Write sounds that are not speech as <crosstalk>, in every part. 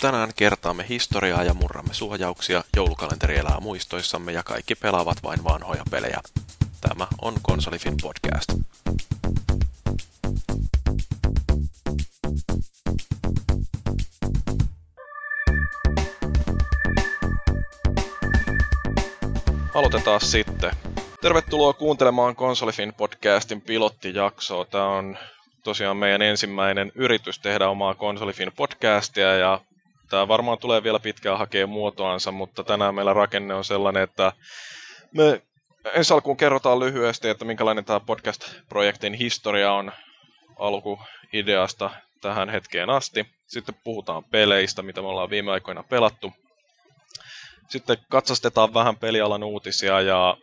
Tänään kertaamme historiaa ja murramme suojauksia, joulukalenteri elää muistoissamme ja kaikki pelaavat vain vanhoja pelejä. Tämä on Konsolifin podcast. Aloitetaan sitten. Tervetuloa kuuntelemaan Konsolifin podcastin pilottijaksoa. Tämä on tosiaan meidän ensimmäinen yritys tehdä omaa Konsolifin podcastia ja tämä varmaan tulee vielä pitkään hakea muotoansa, mutta tänään meillä rakenne on sellainen, että me ensi alkuun kerrotaan lyhyesti, että minkälainen tämä podcast-projektin historia on alkuideasta tähän hetkeen asti. Sitten puhutaan peleistä, mitä me ollaan viime aikoina pelattu. Sitten katsastetaan vähän pelialan uutisia ja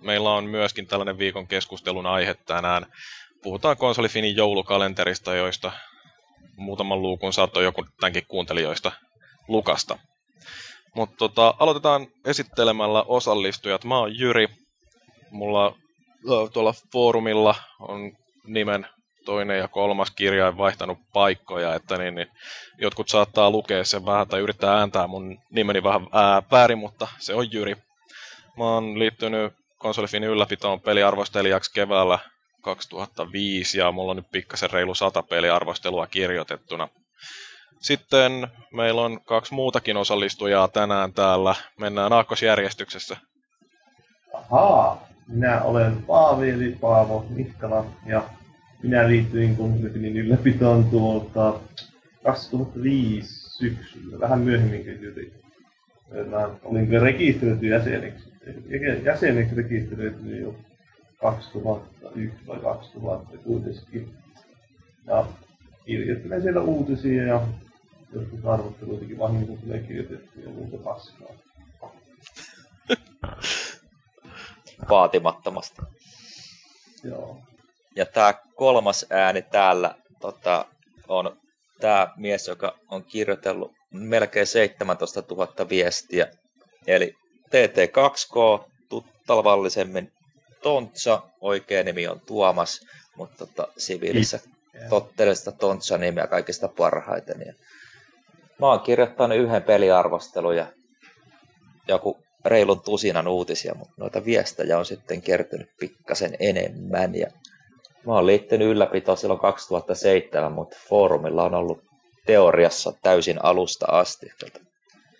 meillä on myöskin tällainen viikon keskustelun aihe tänään. Puhutaan konsolifinin joulukalenterista, joista muutaman luukun saattoi joku tämänkin kuuntelijoista lukasta. Mutta tota, aloitetaan esittelemällä osallistujat. Mä oon Jyri. Mulla tuolla foorumilla on nimen toinen ja kolmas kirjain vaihtanut paikkoja, että niin, niin, jotkut saattaa lukea sen vähän tai yrittää ääntää mun nimeni vähän ää, väärin, mutta se on Jyri. Mä oon liittynyt konsolifinin ylläpitoon peliarvostelijaksi keväällä 2005 ja mulla on nyt pikkasen reilu sata peliarvostelua kirjoitettuna. Sitten meillä on kaksi muutakin osallistujaa tänään täällä. Mennään aakkosjärjestyksessä. Ahaa, minä olen Paavi eli Paavo Mikkala ja minä liityin konsertin ylläpitoon tuolta 2005 syksyllä, vähän myöhemmin kuin Mä olin kyllä rekisteröity jäseneksi. Jäseneksi rekisteröity jo 2001 vai 2000 kuitenkin. Ja kirjoittelen siellä uutisia ja joskus arvotteluitakin vahinko tulee kirjoitettua ja muuta paskaa. <laughs> Vaatimattomasti. Joo. Ja tämä kolmas ääni täällä tota, on tämä mies, joka on kirjoitellut melkein 17 000 viestiä. Eli TT2K, tavallisemmin Tontsa, oikea nimi on Tuomas, mutta tota, siviilissä tottelee sitä Tontsa-nimeä kaikista parhaiten. Ja mä oon kirjoittanut yhden peliarvostelun ja joku reilun tusinan uutisia, mutta noita viestejä on sitten kertynyt pikkasen enemmän. Ja mä oon liittynyt ylläpitoon silloin 2007, mutta foorumilla on ollut teoriassa täysin alusta asti,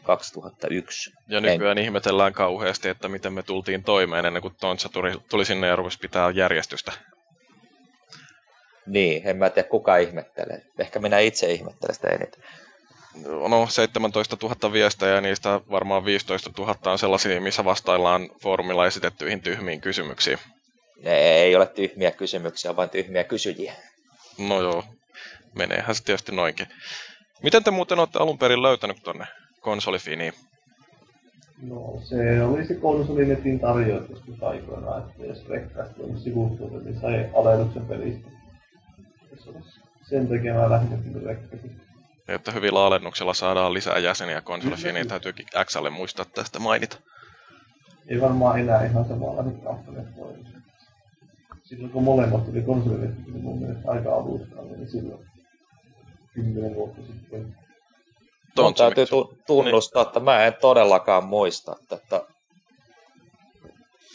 2001. Ja nykyään en... ihmetellään kauheasti, että miten me tultiin toimeen ennen kuin Tontsa tuli, tuli sinne ja rupesi pitää järjestystä. Niin, en mä tiedä kuka ihmettelee. Ehkä minä itse ihmettelen sitä eniten. No 17 000 viestejä ja niistä varmaan 15 000 on sellaisia, missä vastaillaan foorumilla esitettyihin tyhmiin kysymyksiin. Ne ei ole tyhmiä kysymyksiä, vaan tyhmiä kysyjiä. No joo, meneehän se tietysti noinkin. Miten te muuten olette alun perin löytänyt tuonne konsolifiniin? No se oli se konsolinetin tarjous aikoinaan, että jos rekkaasti tuonne sivustolle, niin sai alennuksen pelistä. Sen takia mä lähdin rekkasin. Että hyvillä alennuksella saadaan lisää jäseniä konsolifiniin, niin täytyykin XL muistaa tästä mainita. Ei varmaan enää ihan samanlaiset kampanjat toimi. Silloin kun molemmat tuli konsolinetti, niin mun mielestä aika alusta, niin silloin kymmenen vuotta sitten Mun täytyy tu- tunnustaa, että mä en todellakaan muista. Että, että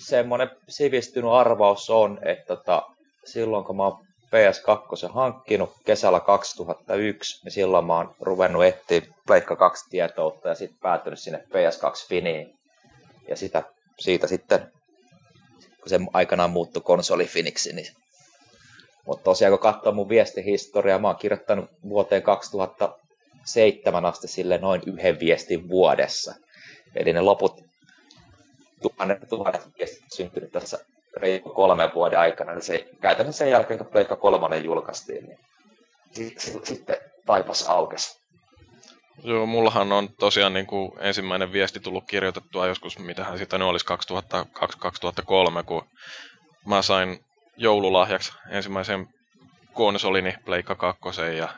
semmoinen sivistynyt arvaus on, että, että tota, silloin kun mä oon PS2 hankkinut kesällä 2001, niin silloin mä oon ruvennut etsiä Pleikka 2 tietoutta ja sitten päätynyt sinne PS2 Finiin. Ja sitä, siitä sitten, kun se aikanaan muuttui konsoli Finiksi, niin mutta tosiaan kun katsoo mun viestihistoriaa, mä oon kirjoittanut vuoteen 2000 seitsemän asti sille noin yhden viestin vuodessa. Eli ne loput tuhannet, tuhannet viestit syntynyt tässä reilu kolmen vuoden aikana, niin se käytännössä sen jälkeen, kun Pleikka kolmonen julkaistiin, niin sitten taipas aukesi. Joo, mullahan on tosiaan niin kuin ensimmäinen viesti tullut kirjoitettua joskus, mitähän sitä nyt olisi 2002-2003, kun mä sain joululahjaksi ensimmäisen konsolini Pleikka 2 ja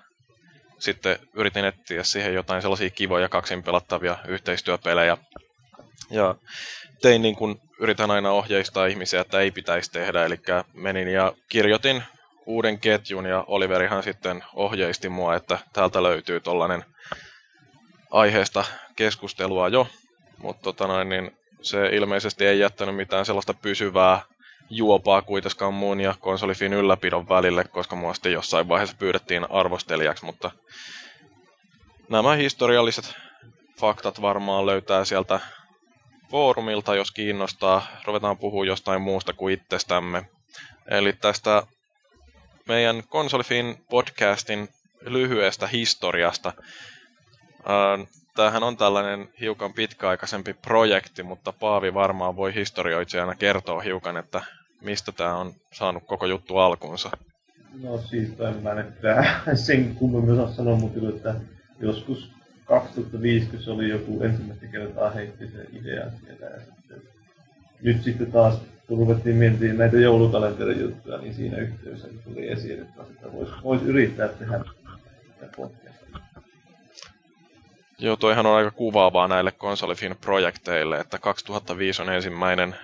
sitten yritin etsiä siihen jotain sellaisia kivoja kaksin pelattavia yhteistyöpelejä. Ja tein niin kuin yritän aina ohjeistaa ihmisiä, että ei pitäisi tehdä. Eli menin ja kirjoitin uuden ketjun ja Oliverihan sitten ohjeisti mua, että täältä löytyy tollanen aiheesta keskustelua jo, mutta tota niin se ilmeisesti ei jättänyt mitään sellaista pysyvää juopaa kuitenkaan muun ja konsolifin ylläpidon välille, koska mua sitten jossain vaiheessa pyydettiin arvostelijaksi, mutta nämä historialliset faktat varmaan löytää sieltä foorumilta, jos kiinnostaa. Ruvetaan puhua jostain muusta kuin itsestämme. Eli tästä meidän Konsolifin podcastin lyhyestä historiasta. Tämähän on tällainen hiukan pitkäaikaisempi projekti, mutta Paavi varmaan voi historioitsijana kertoa hiukan, että mistä tämä on saanut koko juttu alkunsa. No siis en mä nyt <laughs> sen kummemmin osaa sanoa, mutta että joskus 2005, se oli joku ensimmäistä kertaa heitti se idea sieltä ja sitten nyt sitten taas kun ruvettiin miettimään näitä joulukalenterin juttuja, niin siinä yhteydessä tuli esiin, että sitä voisi vois yrittää tehdä podcastia. Joo, toihan on aika kuvaavaa näille konsolifin projekteille, että 2005 on ensimmäinen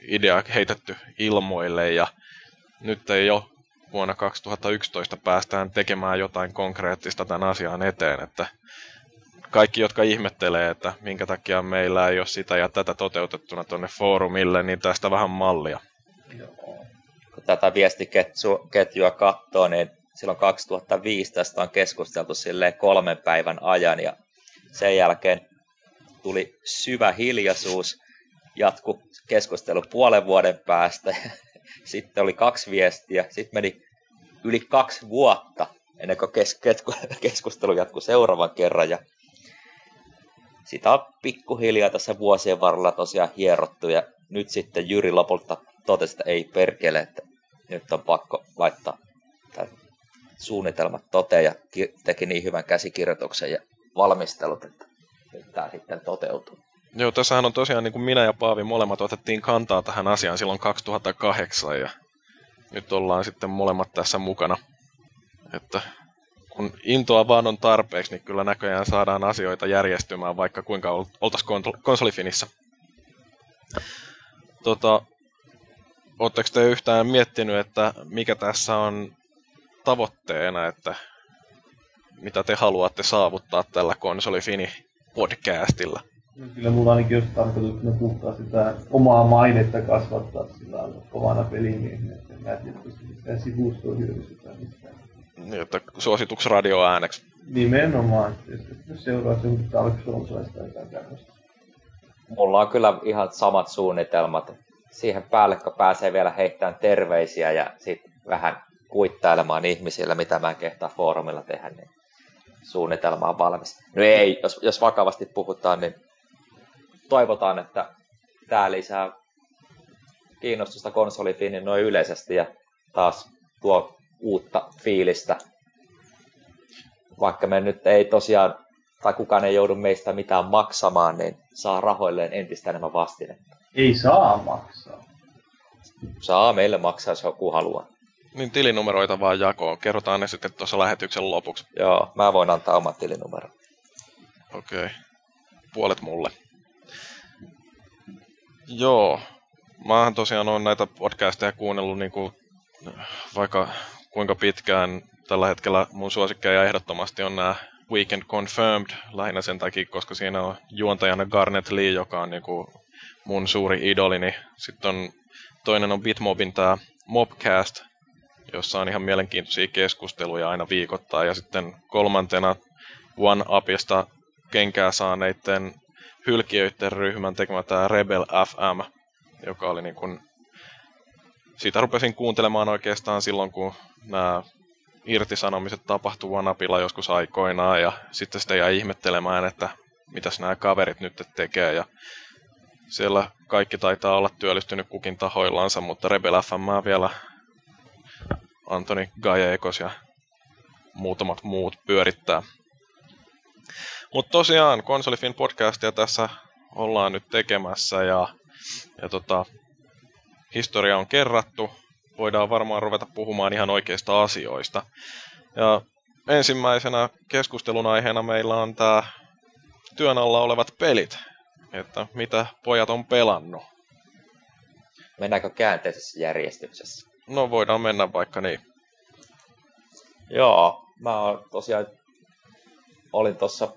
idea heitetty ilmoille ja nyt ei ole vuonna 2011 päästään tekemään jotain konkreettista tämän asian eteen, että kaikki, jotka ihmettelee, että minkä takia meillä ei ole sitä ja tätä toteutettuna tuonne foorumille, niin tästä vähän mallia. Kun tätä viestiketjua katsoo, niin silloin 2005 tästä on keskusteltu silleen kolmen päivän ajan ja sen jälkeen tuli syvä hiljaisuus, jatku keskustelu puolen vuoden päästä, <laughs> sitten oli kaksi viestiä, sitten meni yli kaksi vuotta ennen kuin kes- <laughs> keskustelu jatkui seuraavan kerran ja sitä on pikkuhiljaa tässä vuosien varrella tosiaan hierottu ja nyt sitten Jyri lopulta totesi, että ei perkele, että nyt on pakko laittaa suunnitelmat toteen ja teki niin hyvän käsikirjoituksen ja valmistelut, että nyt tämä sitten toteutuu. Joo, tässähän on tosiaan niin kuin minä ja Paavi molemmat otettiin kantaa tähän asiaan silloin 2008 ja nyt ollaan sitten molemmat tässä mukana. Että kun intoa vaan on tarpeeksi, niin kyllä näköjään saadaan asioita järjestymään, vaikka kuinka oltaisiin konsolifinissä. Tota, Oletteko te yhtään miettinyt, että mikä tässä on tavoitteena, että mitä te haluatte saavuttaa tällä konsolifini podcastilla? No, kyllä mulla ainakin olisi tarkoituksena puhtaa sitä omaa mainetta kasvattaa sillä kovana pelimiehenä, että mä en tiedä, mistään sivustoa hyödystetään mistään. Niin, että suosituksi radioääneksi. Nimenomaan, jos seuraa sen Dark Soulsista tai jotain tämmöistä. Mulla on kyllä ihan samat suunnitelmat. Siihen päälle, kun pääsee vielä heittämään terveisiä ja sitten vähän kuittailemaan ihmisillä, mitä mä en kehtaa foorumilla tehdä, niin suunnitelma on valmis. No ei, jos, jos vakavasti puhutaan, niin toivotaan, että tämä lisää kiinnostusta konsolifiinin noin yleisesti ja taas tuo uutta fiilistä. Vaikka me nyt ei tosiaan, tai kukaan ei joudu meistä mitään maksamaan, niin saa rahoilleen entistä enemmän vastinetta. Ei saa maksaa. Saa meille maksaa, jos joku haluaa. Niin tilinumeroita vaan jakoon. Kerrotaan ne sitten tuossa lähetyksen lopuksi. Joo, mä voin antaa oman tilinumeron. Okei. Okay. Puolet mulle. Joo. Mä tosiaan on näitä podcasteja kuunnellut niin kuin, vaikka kuinka pitkään tällä hetkellä mun suosikkeja ehdottomasti on nämä Weekend Confirmed, lähinnä sen takia, koska siinä on juontajana Garnet Lee, joka on niinku mun suuri idolini. Sitten on, toinen on Bitmobin tämä Mobcast, jossa on ihan mielenkiintoisia keskusteluja aina viikoittain. Ja sitten kolmantena One Upista kenkää saaneiden hylkiöiden ryhmän tekemä tämä Rebel FM, joka oli niin kuin, siitä rupesin kuuntelemaan oikeastaan silloin, kun nämä irtisanomiset tapahtuu Vanapilla joskus aikoinaan ja sitten sitä jäi ihmettelemään, että mitäs nämä kaverit nyt tekee ja siellä kaikki taitaa olla työllistynyt kukin tahoillansa, mutta Rebel FM vielä Antoni Gajeekos ja muutamat muut pyörittää. Mutta tosiaan Konsolifin podcastia tässä ollaan nyt tekemässä ja, ja tota, historia on kerrattu, voidaan varmaan ruveta puhumaan ihan oikeista asioista. Ja ensimmäisenä keskustelun aiheena meillä on tämä työn alla olevat pelit, että mitä pojat on pelannut. Mennäänkö käänteisessä järjestyksessä? No voidaan mennä vaikka niin. Joo, mä tosiaan olin tuossa,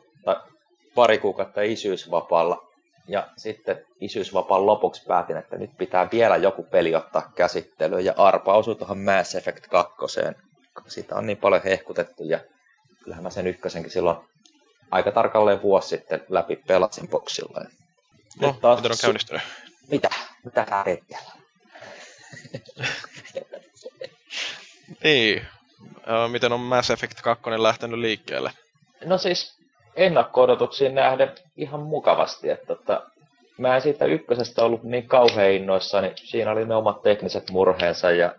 pari kuukautta isyysvapaalla. Ja sitten isyysvapaan lopuksi päätin, että nyt pitää vielä joku peli ottaa käsittelyyn. Ja arpa osui tuohon Mass Effect 2. Sitä on niin paljon hehkutettu ja kyllähän mä sen ykkösenkin silloin aika tarkalleen vuosi sitten läpi pelasin boksilla. No, taas miten on käynnistynyt? Mitä? Mitä sä teet <laughs> niin. Miten on Mass Effect 2 lähtenyt liikkeelle? No siis ennakko-odotuksiin nähden ihan mukavasti. Että tota, mä en siitä ykkösestä ollut niin kauhean innoissa, niin siinä oli ne omat tekniset murheensa ja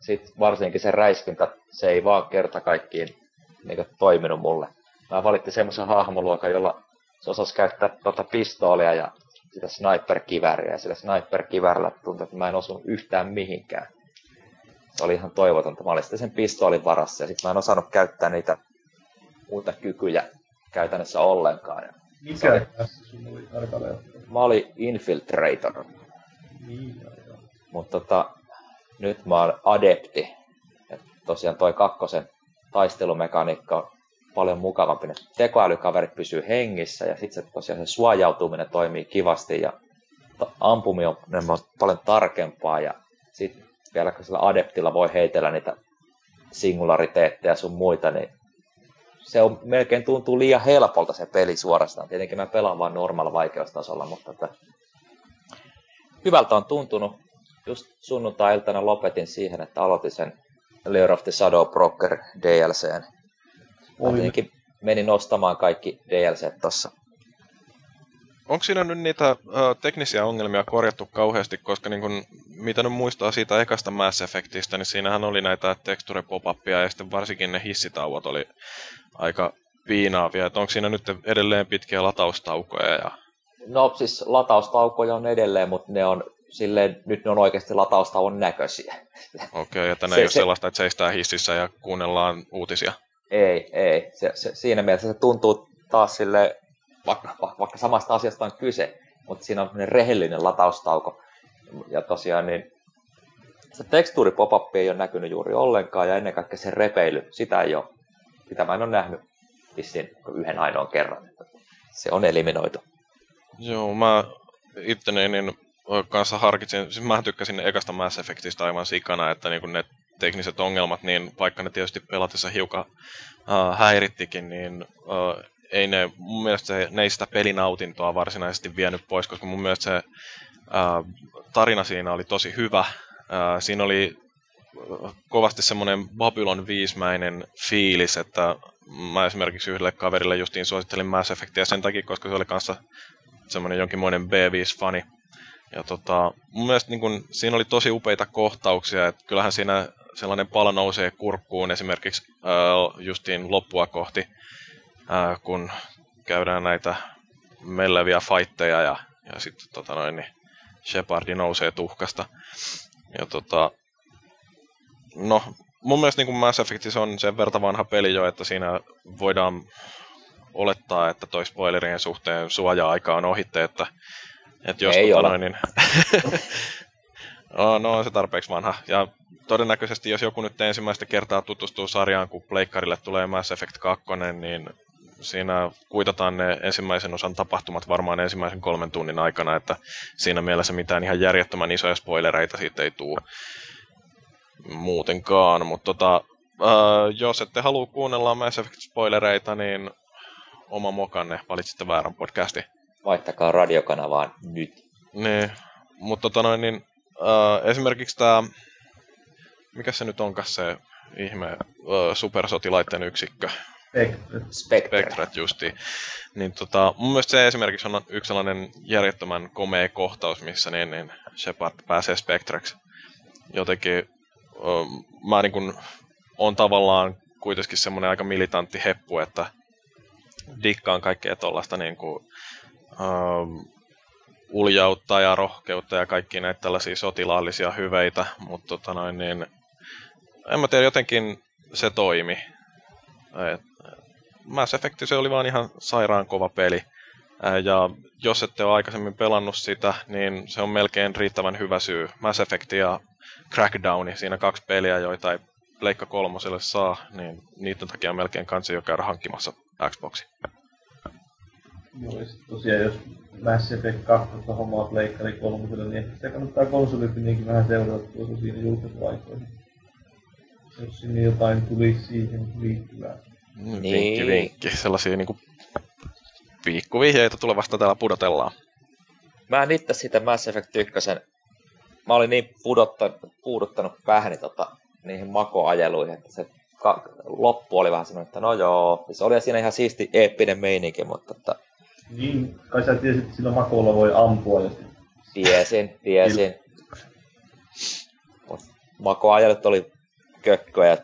sitten varsinkin se räiskintä, se ei vaan kerta kaikkiin niin toiminut mulle. Mä valittin semmoisen hahmoluokan, jolla se osasi käyttää tota pistoolia ja sitä sniper-kivääriä. Ja sillä sniper-kiväärillä tuntui, että mä en osunut yhtään mihinkään. Se oli ihan toivotonta. Mä olin sitten sen pistoolin varassa ja sitten mä en osannut käyttää niitä muita kykyjä käytännössä ollenkaan. Mikä oli, tässä sun oli tarkalleen? Mä olin Infiltrator. Niin, Mutta tota, nyt mä oon adepti. Et tosiaan toi kakkosen taistelumekaniikka on paljon mukavampi. Ne tekoälykaverit pysyy hengissä ja sitten se tosiaan se suojautuminen toimii kivasti ja ampuminen on paljon tarkempaa ja sitten vielä kun sillä adeptilla voi heitellä niitä singulariteetteja sun muita, niin se on, melkein tuntuu liian helpolta se peli suorastaan. Tietenkin mä pelaan vain normaalilla vaikeustasolla, mutta että hyvältä on tuntunut. Just sunnuntai-iltana lopetin siihen, että aloitin sen Lair of the Shadow Broker DLCn. Mä tietenkin menin ostamaan kaikki DLC tossa. Onko siinä nyt niitä ö, teknisiä ongelmia korjattu kauheasti, koska niin kun, mitä nyt muistaa siitä ekasta Mass Effectistä, niin siinähän oli näitä texture pop ja sitten varsinkin ne hissitauot oli aika piinaavia. Että onko siinä nyt edelleen pitkiä lataustaukoja? Ja... No siis lataustaukoja on edelleen, mutta ne on silleen, nyt ne on oikeasti lataustauon näköisiä. Okei, okay, että ne se, ei ole se... sellaista, että seistään hississä ja kuunnellaan uutisia. Ei, ei. Se, se, siinä mielessä se tuntuu taas sille, vaikka, vaikka samasta asiasta on kyse, mutta siinä on rehellinen lataustauko. Ja tosiaan niin se tekstuuri pop ei ole näkynyt juuri ollenkaan ja ennen kaikkea se repeily, sitä ei ole sitä mä en ole nähnyt vissiin yhden ainoan kerran. Se on eliminoitu. Joo, mä itteni niin kanssa harkitsin, siis mä tykkäsin ekasta Mass Effectista aivan sikana, että niin ne tekniset ongelmat, niin vaikka ne tietysti pelatessa hiukan uh, häirittikin, niin uh, ei ne, mun mielestä se, ne ei sitä pelinautintoa varsinaisesti vienyt pois, koska mun mielestä se uh, tarina siinä oli tosi hyvä. Uh, siinä oli kovasti semmoinen Babylon 5-mäinen fiilis, että mä esimerkiksi yhdelle kaverille justiin suosittelin Mass Effectia sen takia, koska se oli kanssa semmoinen jonkinmoinen B5-fani. Ja tota, mun mielestä niin kun, siinä oli tosi upeita kohtauksia, että kyllähän siinä sellainen pala nousee kurkkuun esimerkiksi äh, justiin loppua kohti, äh, kun käydään näitä melleviä fightteja ja, ja sitten tota noin, niin Shepardi nousee tuhkasta. Ja tota, no, mun mielestä niin Mass Effect on sen verta vanha peli jo, että siinä voidaan olettaa, että toi spoilerien suhteen suoja-aika on ohitte, että, että jos Ei tota noin, niin... <laughs> no, no, on se tarpeeksi vanha. Ja todennäköisesti, jos joku nyt ensimmäistä kertaa tutustuu sarjaan, kun Pleikkarille tulee Mass Effect 2, niin siinä kuitataan ne ensimmäisen osan tapahtumat varmaan ensimmäisen kolmen tunnin aikana, että siinä mielessä mitään ihan järjettömän isoja spoilereita siitä ei tule muutenkaan, mutta tota, äh, jos ette halua kuunnella Mass Effect-spoilereita, niin oma mokanne, valitsitte väärän podcasti. Vaihtakaa radiokanavaan nyt. Niin, mutta tota noin, niin, äh, esimerkiksi tämä, mikä se nyt onkaan se ihme äh, supersotilaiden yksikkö? Spectre. Spectre justi. Niin tota, mun mielestä se esimerkiksi on yksi sellainen järjettömän komea kohtaus, missä niin, niin Shepard pääsee Spectreksi. Jotenkin mä niin kun, on tavallaan kuitenkin semmoinen aika militantti heppu, että dikkaan kaikkea tuollaista niin kuin, uh, uljautta ja rohkeutta ja kaikki näitä tällaisia sotilaallisia hyveitä, mutta tota noin, niin, en mä tiedä, jotenkin se toimi. Mass Effect se oli vaan ihan sairaan kova peli. Ja jos ette ole aikaisemmin pelannut sitä, niin se on melkein riittävän hyvä syy. Mass Effect ja Crackdowni, siinä kaksi peliä, joita ei Pleikka kolmoselle saa, niin niiden takia melkein kansi jo käydä hankkimassa Xboxi. Sit tosiaan jos Mass Effect 2 hommaa Pleikkari 3, niin ehkä sitä kannattaa konsolipiniinkin vähän seurata tuossa siinä julkaisuaikoihin. Jos sinne jotain tuli siihen liittyvää. Mm, Niin. Vinkki, vinkki. Sellaisia niinku piikkuvihjeitä tulevasta täällä pudotellaan. Mä en itse sitä Mass Effect 1. Mä olin niin pudottanut, puuduttanut päähäni tota, niihin makoajeluihin, että se ka- loppu oli vähän semmoinen, että no joo. Se oli siinä ihan siisti eeppinen meininki, mutta että, Niin, kai sä tiesit, että sillä makolla voi ampua ja tiesin, tiesin. Mut makoajelut oli kökköä ja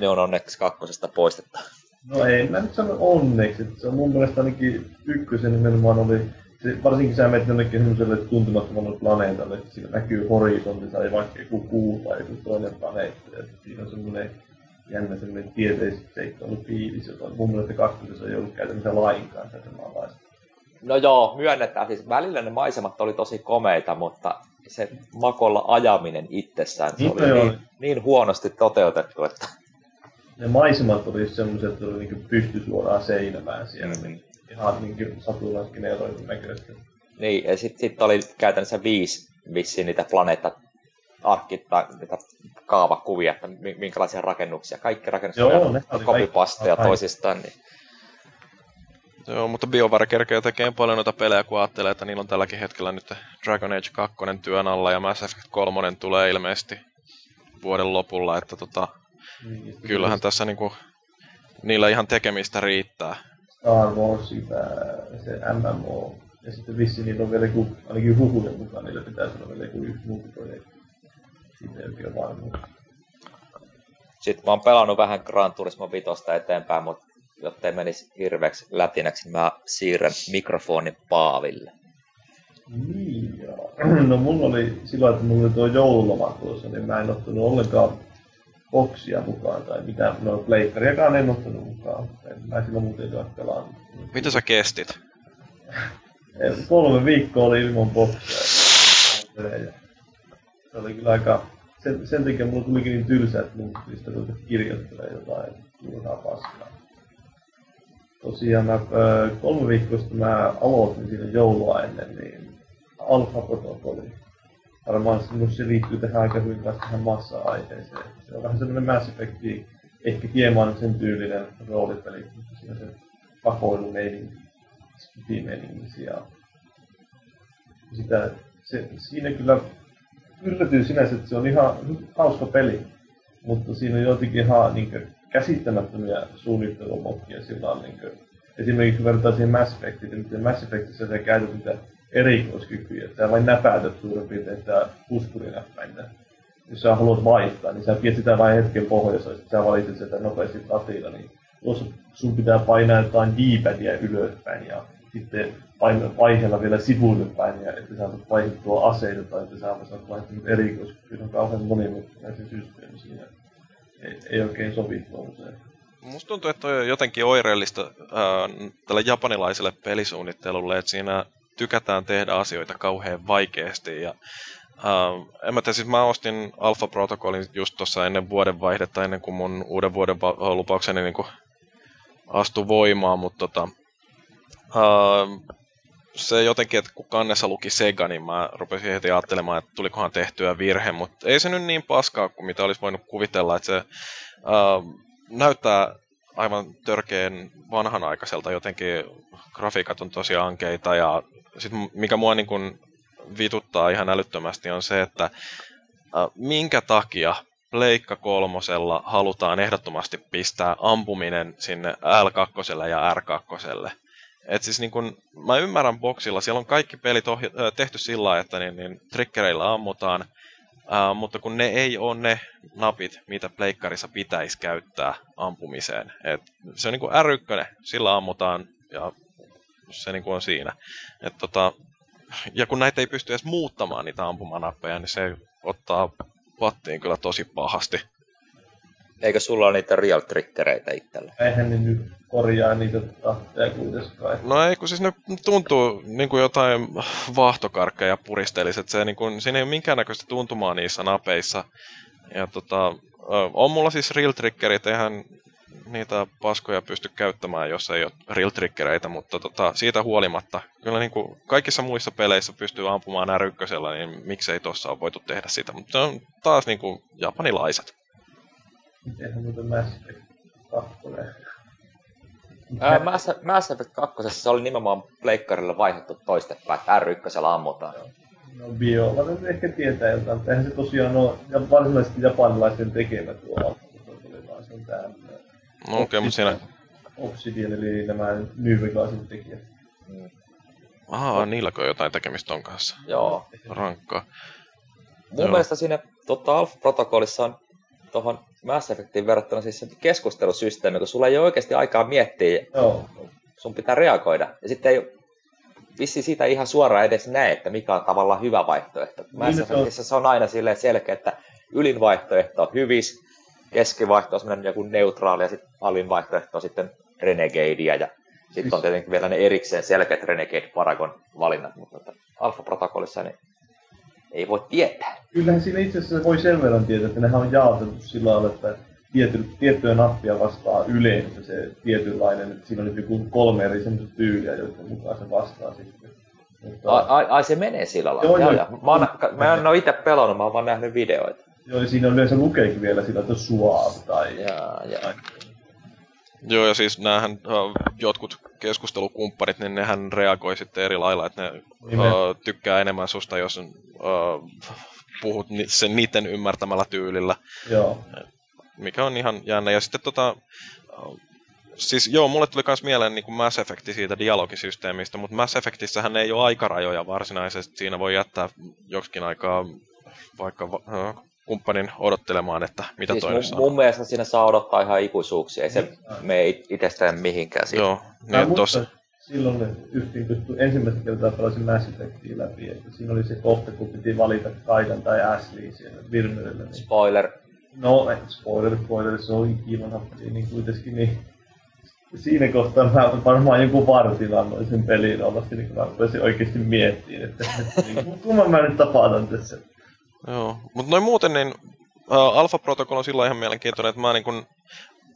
ne on onneksi kakkosesta poistettu. No ei, mä nyt sano onneksi. Se on mun mielestä ainakin ykkösen nimenomaan oli, se, varsinkin sä menet jonnekin semmoiselle tuntemattomalle planeetalle, että siinä näkyy horisontissa ei vaikka joku kuu tai joku toinen planeetti. Että siinä on semmoinen jännä semmoinen tieteisseikkailu fiilis, jota mun mielestä kakkosessa ei ollut käytännössä lainkaan sitä samanlaista. No joo, myönnetään. Siis välillä ne maisemat oli tosi komeita, mutta se makolla ajaminen itsessään, se Niin, oli joo. niin, niin huonosti toteutettu, että Ne maisemat oli semmoiset, että oli niinku pysty suoraan seinämään siellä. Mm. Niin ihan niinku satunnaisgeneroidun näköistä. Niin, ja sitten sit oli käytännössä viisi vissiin niitä planeetta arkittaa, niitä kaavakuvia, että mi- minkälaisia rakennuksia. Kaikki rakennukset Joo, oli ne toisistaan. Niin. Joo, mutta BioWare kerkee tekee paljon noita pelejä, kun ajattelee, että niillä on tälläkin hetkellä nyt Dragon Age 2 työn alla ja Mass Effect 3 tulee ilmeisesti vuoden lopulla, että tota, Niin, kyllähän tässä niinku niillä ihan tekemistä riittää. Star Wars, sitä, se MMO. Ja sitten vissiin niillä on vielä joku, ainakin huhujen mukaan, niillä pitäisi olla vielä joku yksi muuta projekti. Siitä ei oikein varmuus. Sitten mä oon pelannut vähän Gran Turismo 5 eteenpäin, mutta jotta ei menisi hirveäksi lätinäksi, niin mä siirrän mikrofonin Paaville. Niin, joo. <clears throat> No mulla oli silloin, että mulla oli tuo joululoma tuossa, niin mä en ottanut ollenkaan boksia mukaan tai mitään. No pleikkariakaan en ottanut mukaan. En mä silloin muuten ole pelannut. Mitä sä kestit? <laughs> Kolme viikkoa oli ilman boksia. Se oli kyllä aika... Sen, sen takia mulla tulikin niin tylsä, että mun piti sitä kirjoittelemaan jotain turhaa paskaa. Tosiaan mä, ö, kolme viikkoa sitten mä aloitin siinä joulua ennen, niin Alpha Protocoli. Varmaan se, liittyy tähän aika hyvin kanssa tähän massa-aiheeseen. Se on vähän semmoinen Mass Effect, ehkä hieman sen tyylinen roolipeli, mutta siinä se pakoilumeininki, skifi-meininki ja sitä, se, siinä kyllä yllätyy sinänsä, että se on ihan hauska peli, mutta siinä on jotenkin ihan niin käsittämättömiä suunnittelumokkia sillä on niin kuin, esimerkiksi vertaa siihen Mass Effectiin, niin Mass Effectissa sä käytät niitä erikoiskykyjä, että sä vain näpäytät suurin piirtein sitä puskurinäppäintä. Jos sä haluat vaihtaa, niin sä pidät sitä vain hetken pohjassa, ja sit sä valitset sitä nopeasti latilla, niin tuossa sun pitää painaa jotain D-padia ylöspäin ja sitten painaa vaiheella vielä sivuille päin, ja että sä saat vaihdettua aseita tai että sä saat vaihtaa erikoiskykyä. Se on kauhean monimutkainen se systeemi siinä. Ei, ei oikein sovi tuollaiseen. Musta tuntuu, että on jotenkin oireellista ää, tälle japanilaiselle pelisuunnittelulle, että siinä tykätään tehdä asioita kauhean vaikeasti. Ja, ää, en mä tiedä, siis mä ostin Alpha Protocolin just tuossa ennen vuodenvaihdetta, ennen kuin mun uuden vuoden lupaukseni niin astui voimaan, mutta tota, ää, se jotenkin, että kun kannessa luki Sega, niin mä rupesin heti ajattelemaan, että tulikohan tehtyä virhe, mutta ei se nyt niin paskaa kuin mitä olisi voinut kuvitella, että se ää, näyttää aivan törkeen vanhanaikaiselta jotenkin, grafiikat on tosi ankeita ja sit mikä mua niin kun vituttaa ihan älyttömästi on se, että ää, minkä takia Pleikka kolmosella halutaan ehdottomasti pistää ampuminen sinne L2 ja R2. Et siis niin kun, mä ymmärrän boksilla, siellä on kaikki pelit ohja- tehty sillä että niin, niin triggereillä ammutaan, ää, mutta kun ne ei ole ne napit, mitä pleikkarissa pitäisi käyttää ampumiseen. Et se on niin kuin R1, sillä ammutaan ja se niin on siinä. Et tota, ja kun näitä ei pysty edes muuttamaan niitä ampumanappeja, niin se ottaa pattiin kyllä tosi pahasti. Eikö sulla ole niitä real triggereitä itsellä? Eihän ne nyt korjaa niitä tahteja kuitenkaan. No ei, kun siis ne tuntuu niin kuin jotain vaahtokarkkeja puristelisi, että se, niin kuin, siinä ei ole minkäännäköistä tuntumaa niissä napeissa. Ja tota, on mulla siis real triggerit, eihän niitä paskoja pysty käyttämään, jos ei ole real triggereitä, mutta tota, siitä huolimatta, kyllä niin kuin kaikissa muissa peleissä pystyy ampumaan r niin miksei tuossa ole voitu tehdä sitä, mutta se on taas niin kuin japanilaiset. Mitenhän muuten Mass Effect 2? Ää, Mass, Mass Effect 2 se oli nimenomaan pleikkarille vaihdettu toistepäin, että R1 ammutaan. No biolaiset ehkä tietää jotain, mutta eihän se tosiaan ole ja varsinaisesti japanilaisten tekemä tuo vaan se on tää No okei, okay, mutta siinä... Obsidian, eli nämä Vegasin tekijät. Mm. Ahaa, niilläkö on jotain tekemistä ton kanssa? Joo. Rankkaa. Mun Joo. mielestä siinä tota, Alpha-protokollissa on tuohon Mass Effectiin verrattuna siis se keskustelusysteemi, kun sulla ei ole oikeasti aikaa miettiä, Joo. sun pitää reagoida. Ja sitten ei vissi siitä ihan suoraan edes näe, että mikä on tavallaan hyvä vaihtoehto. Mass niin, Effectissä se on aina silleen selkeä, että ylin vaihtoehto on hyvis, keskivaihto on semmoinen joku neutraali ja sitten alin vaihtoehto on sitten Renegadea ja sitten on siis- tietenkin vielä ne erikseen selkeät Renegade Paragon valinnat, mutta Alpha-protokollissa niin ei voi tietää. Kyllähän siinä itse asiassa voi sen verran tietää, että nehän on jaotettu sillä lailla, että tiety, tiettyä nappia vastaa yleensä se tietynlainen, että siinä on joku kolme eri semmoista tyyliä, joiden mukaan se vastaa sitten. Mutta... Ai, ai, se menee sillä lailla? Joo, joo. joo. Mä, oon, mä en ole itse pelannut, mä oon vaan nähnyt videoita. Joo, siinä on yleensä lukeekin vielä sillä, että suave tai... Jaa, jaa. Joo, ja siis näähän jotkut keskustelukumppanit, niin nehän reagoi sitten eri lailla, että ne uh, tykkää enemmän susta, jos uh, puhut sen niiden ymmärtämällä tyylillä. Joo. Mikä on ihan jännä. Ja sitten tota, siis joo, mulle tuli myös mieleen niin kuin Mass Effect siitä dialogisysteemistä, mutta Mass Effectissähän ei ole aikarajoja varsinaisesti. Siinä voi jättää joksikin aikaa vaikka kumppanin odottelemaan, että mitä siis toinen mun, saa. Mun mielestä siinä saa odottaa ihan ikuisuuksia, ei se niin. mene itsestään mihinkään siitä. Joo, niin tossa... Silloin justiin pystyi ensimmäistä kertaa pelasin Mass Effectia läpi, että siinä oli se kohta, kun piti valita Kaidan tai Ashley siellä Virmerillä. Niin... Spoiler. No, spoiler, spoiler, se on ikivanha peli, niin kuitenkin niin siinä kohtaa mä varmaan joku vartin annoin sen peliin olla, niin kun mä rupesin oikeasti miettimään, että, että <laughs> niin, kumman mä nyt tapataan tässä. Joo, mutta noin muuten niin uh, Alpha-protokolla on sillä ihan mielenkiintoinen, että mä niin kun,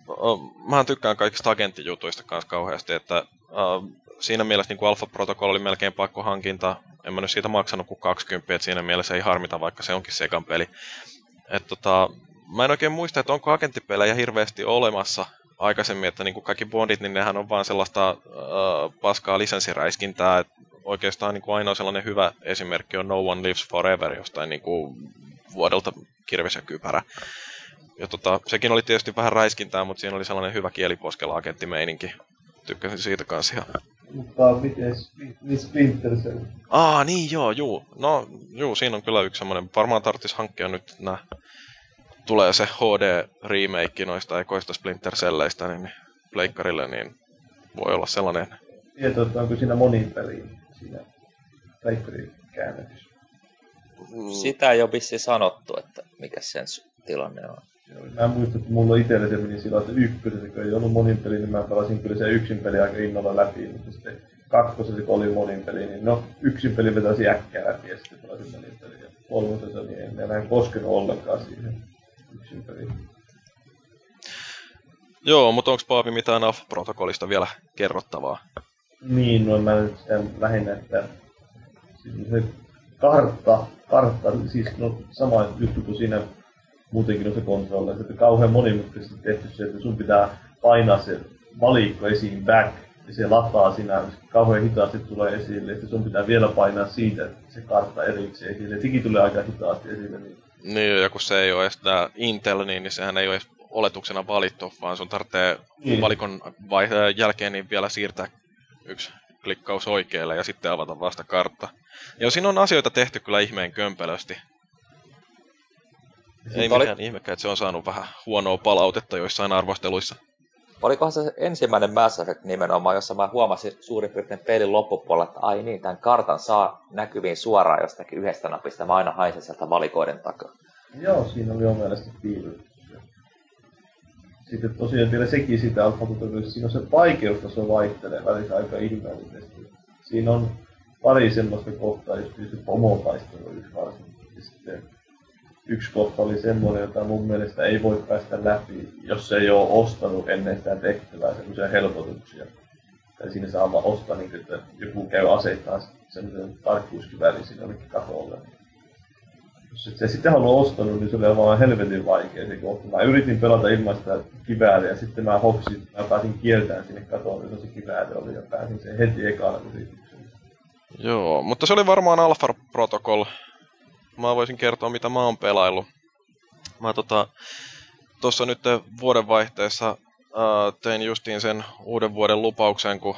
uh, mähän tykkään kaikista agenttijutuista kanssa kauheasti, että uh, siinä mielessä niin Alpha-protokolla oli melkein pakko hankinta. En mä nyt siitä maksanut kuin 20, että siinä mielessä ei harmita, vaikka se onkin sekan peli. Et tota, mä en oikein muista, että onko agenttipelejä hirveästi olemassa aikaisemmin, että niin kuin kaikki Bondit, niin nehän on vaan sellaista uh, paskaa lisenssiräiskintää, että oikeastaan niin kuin ainoa sellainen hyvä esimerkki on No One Lives Forever jostain niin kuin vuodelta Kirves ja Kypärä. Ja tota, sekin oli tietysti vähän räiskintää, mutta siinä oli sellainen hyvä kieliposkella agenttimeininki. Tykkäsin siitä kanssa ihan. Mutta miten Splinter Cell? Aa, niin joo, juu. No, juu, siinä on kyllä yksi semmoinen. Varmaan tarvitsisi hankkia nyt nää tulee se HD-remake noista ekoista Splinter Celleistä niin pleikkarille, niin voi olla sellainen. Tietoa, että onko siinä monin peliin siinä pleikkarin käännötys? Sitä ei ole vissi sanottu, että mikä sen tilanne on. Joo, mä muistan, että mulla itsellä se meni sillä että ykkösessä, kun ei ollut monin peli, niin mä pelasin kyllä se yksin peli aika innolla läpi, mutta sitten kakkosessa, kun oli monin peli, niin no yksin peli vetäisi äkkää läpi ja sitten pelasin monin peli. Ja kolmosessa niin en enää koskenut ollenkaan siihen yksin peliin. Joo, mutta onko Paavi mitään AF-protokollista vielä kerrottavaa? Niin, no mä nyt sitä lähinnä, että siis se kartta, kartta, siis no sama juttu kuin siinä muutenkin noissa konsoleissa, että kauhean monimutkaisesti tehty se, että sun pitää painaa se valikko esiin back, ja se lataa siinä, kauhean hitaasti tulee esille, että sun pitää vielä painaa siitä se kartta erikseen esille, sekin tulee aika hitaasti esille. Niin, niin ja kun se ei ole edes tää Intel, niin, niin sehän ei ole edes oletuksena valittu, vaan sun tarvitsee niin. valikon vai- jälkeen niin vielä siirtää yksi klikkaus oikealle ja sitten avata vasta kartta. Ja siinä on asioita tehty kyllä ihmeen kömpelösti. Ei oli... mikään ihmekään, että se on saanut vähän huonoa palautetta joissain arvosteluissa. Olikohan se ensimmäinen Mass Effect nimenomaan, jossa mä huomasin suurin piirtein pelin loppupuolella, että ai niin, tämän kartan saa näkyviin suoraan jostakin yhdestä napista, mä aina haisen sieltä valikoiden takaa. Joo, siinä oli mielestä piirretty sitten tosiaan vielä sekin sitä alfa siinä on se vaikeustaso vaihtelee välissä aika ihmeellisesti. Siinä on pari semmoista kohtaa, just se pomotaistelu yksi varsinkin. Sitten yksi kohta oli semmoinen, jota mun mielestä ei voi päästä läpi, jos ei ole ostanut ennen sitä tehtävää semmoisia helpotuksia. Tai siinä saa vaan ostaa, niin, että joku käy aseittaa semmoisen tarkkuuskiväärin sinne jonnekin katolle. Jos et se sitten halua ostanut, niin se oli vaan helvetin vaikea se kohta. Mä yritin pelata ilman sitä kivääriä ja sitten mä hoksin, mä pääsin kieltään sinne katolle, jossa se kivääri oli ja pääsin sen heti ekalla yrityksellä. Joo, mutta se oli varmaan Alpha Protocol. Mä voisin kertoa, mitä mä oon pelaillut. Mä tota, tuossa nyt vuodenvaihteessa ää, tein justiin sen uuden vuoden lupauksen, kun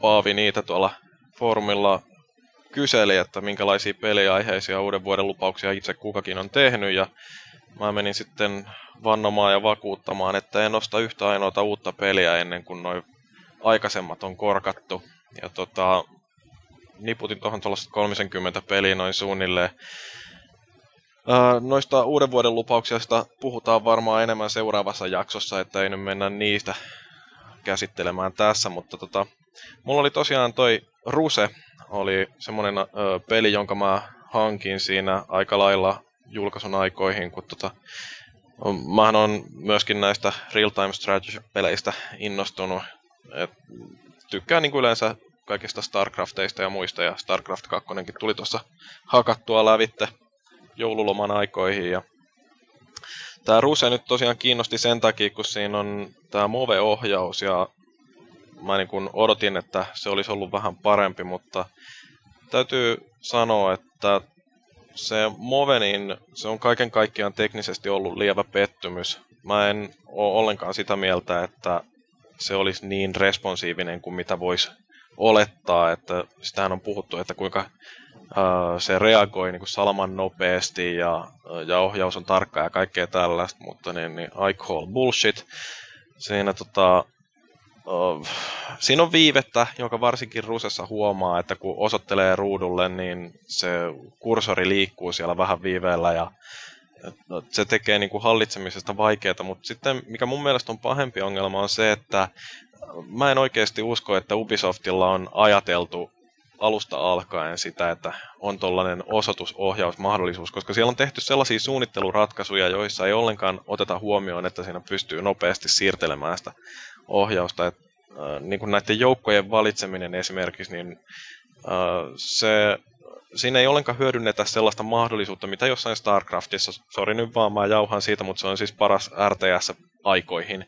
Paavi niitä tuolla foorumilla kyseli, että minkälaisia peliaiheisia uuden vuoden lupauksia itse kukakin on tehnyt. Ja mä menin sitten vannomaan ja vakuuttamaan, että en osta yhtä ainoata uutta peliä ennen kuin noin aikaisemmat on korkattu. Ja tota, niputin tuohon tuollaista 30 peliä noin suunnilleen. Noista uuden vuoden lupauksista puhutaan varmaan enemmän seuraavassa jaksossa, että ei nyt mennä niistä käsittelemään tässä, mutta tota, mulla oli tosiaan toi Ruse, oli semmonen ö, peli, jonka mä hankin siinä aika lailla julkaisun aikoihin, kun tota, mähän on myöskin näistä real-time strategy-peleistä innostunut. Et tykkään niin kuin yleensä kaikista StarCrafteista ja muista, ja StarCraft 2 tuli tuossa hakattua lävitte joululoman aikoihin. Ja tämä Ruse nyt tosiaan kiinnosti sen takia, kun siinä on tämä Move-ohjaus, ja mä niin kun odotin, että se olisi ollut vähän parempi, mutta täytyy sanoa, että se Move, niin se on kaiken kaikkiaan teknisesti ollut lievä pettymys. Mä en ole ollenkaan sitä mieltä, että se olisi niin responsiivinen kuin mitä voisi olettaa, että sitähän on puhuttu, että kuinka se reagoi niin kuin salaman nopeasti ja, ja ohjaus on tarkka ja kaikkea tällaista, mutta niin, niin I call bullshit. Siinä tota, siinä on viivettä, joka varsinkin Rusessa huomaa, että kun osoittelee ruudulle, niin se kursori liikkuu siellä vähän viiveellä ja no, se tekee niin kuin hallitsemisesta vaikeaa, mutta sitten mikä mun mielestä on pahempi ongelma on se, että mä en oikeasti usko, että Ubisoftilla on ajateltu alusta alkaen sitä, että on tollainen osoitusohjausmahdollisuus, koska siellä on tehty sellaisia suunnitteluratkaisuja, joissa ei ollenkaan oteta huomioon, että siinä pystyy nopeasti siirtelemään sitä ohjausta. Et, äh, niin kuin näiden joukkojen valitseminen esimerkiksi, niin äh, se, siinä ei ollenkaan hyödynnetä sellaista mahdollisuutta, mitä jossain StarCraftissa, sori nyt vaan, mä jauhan siitä, mutta se on siis paras RTS aikoihin,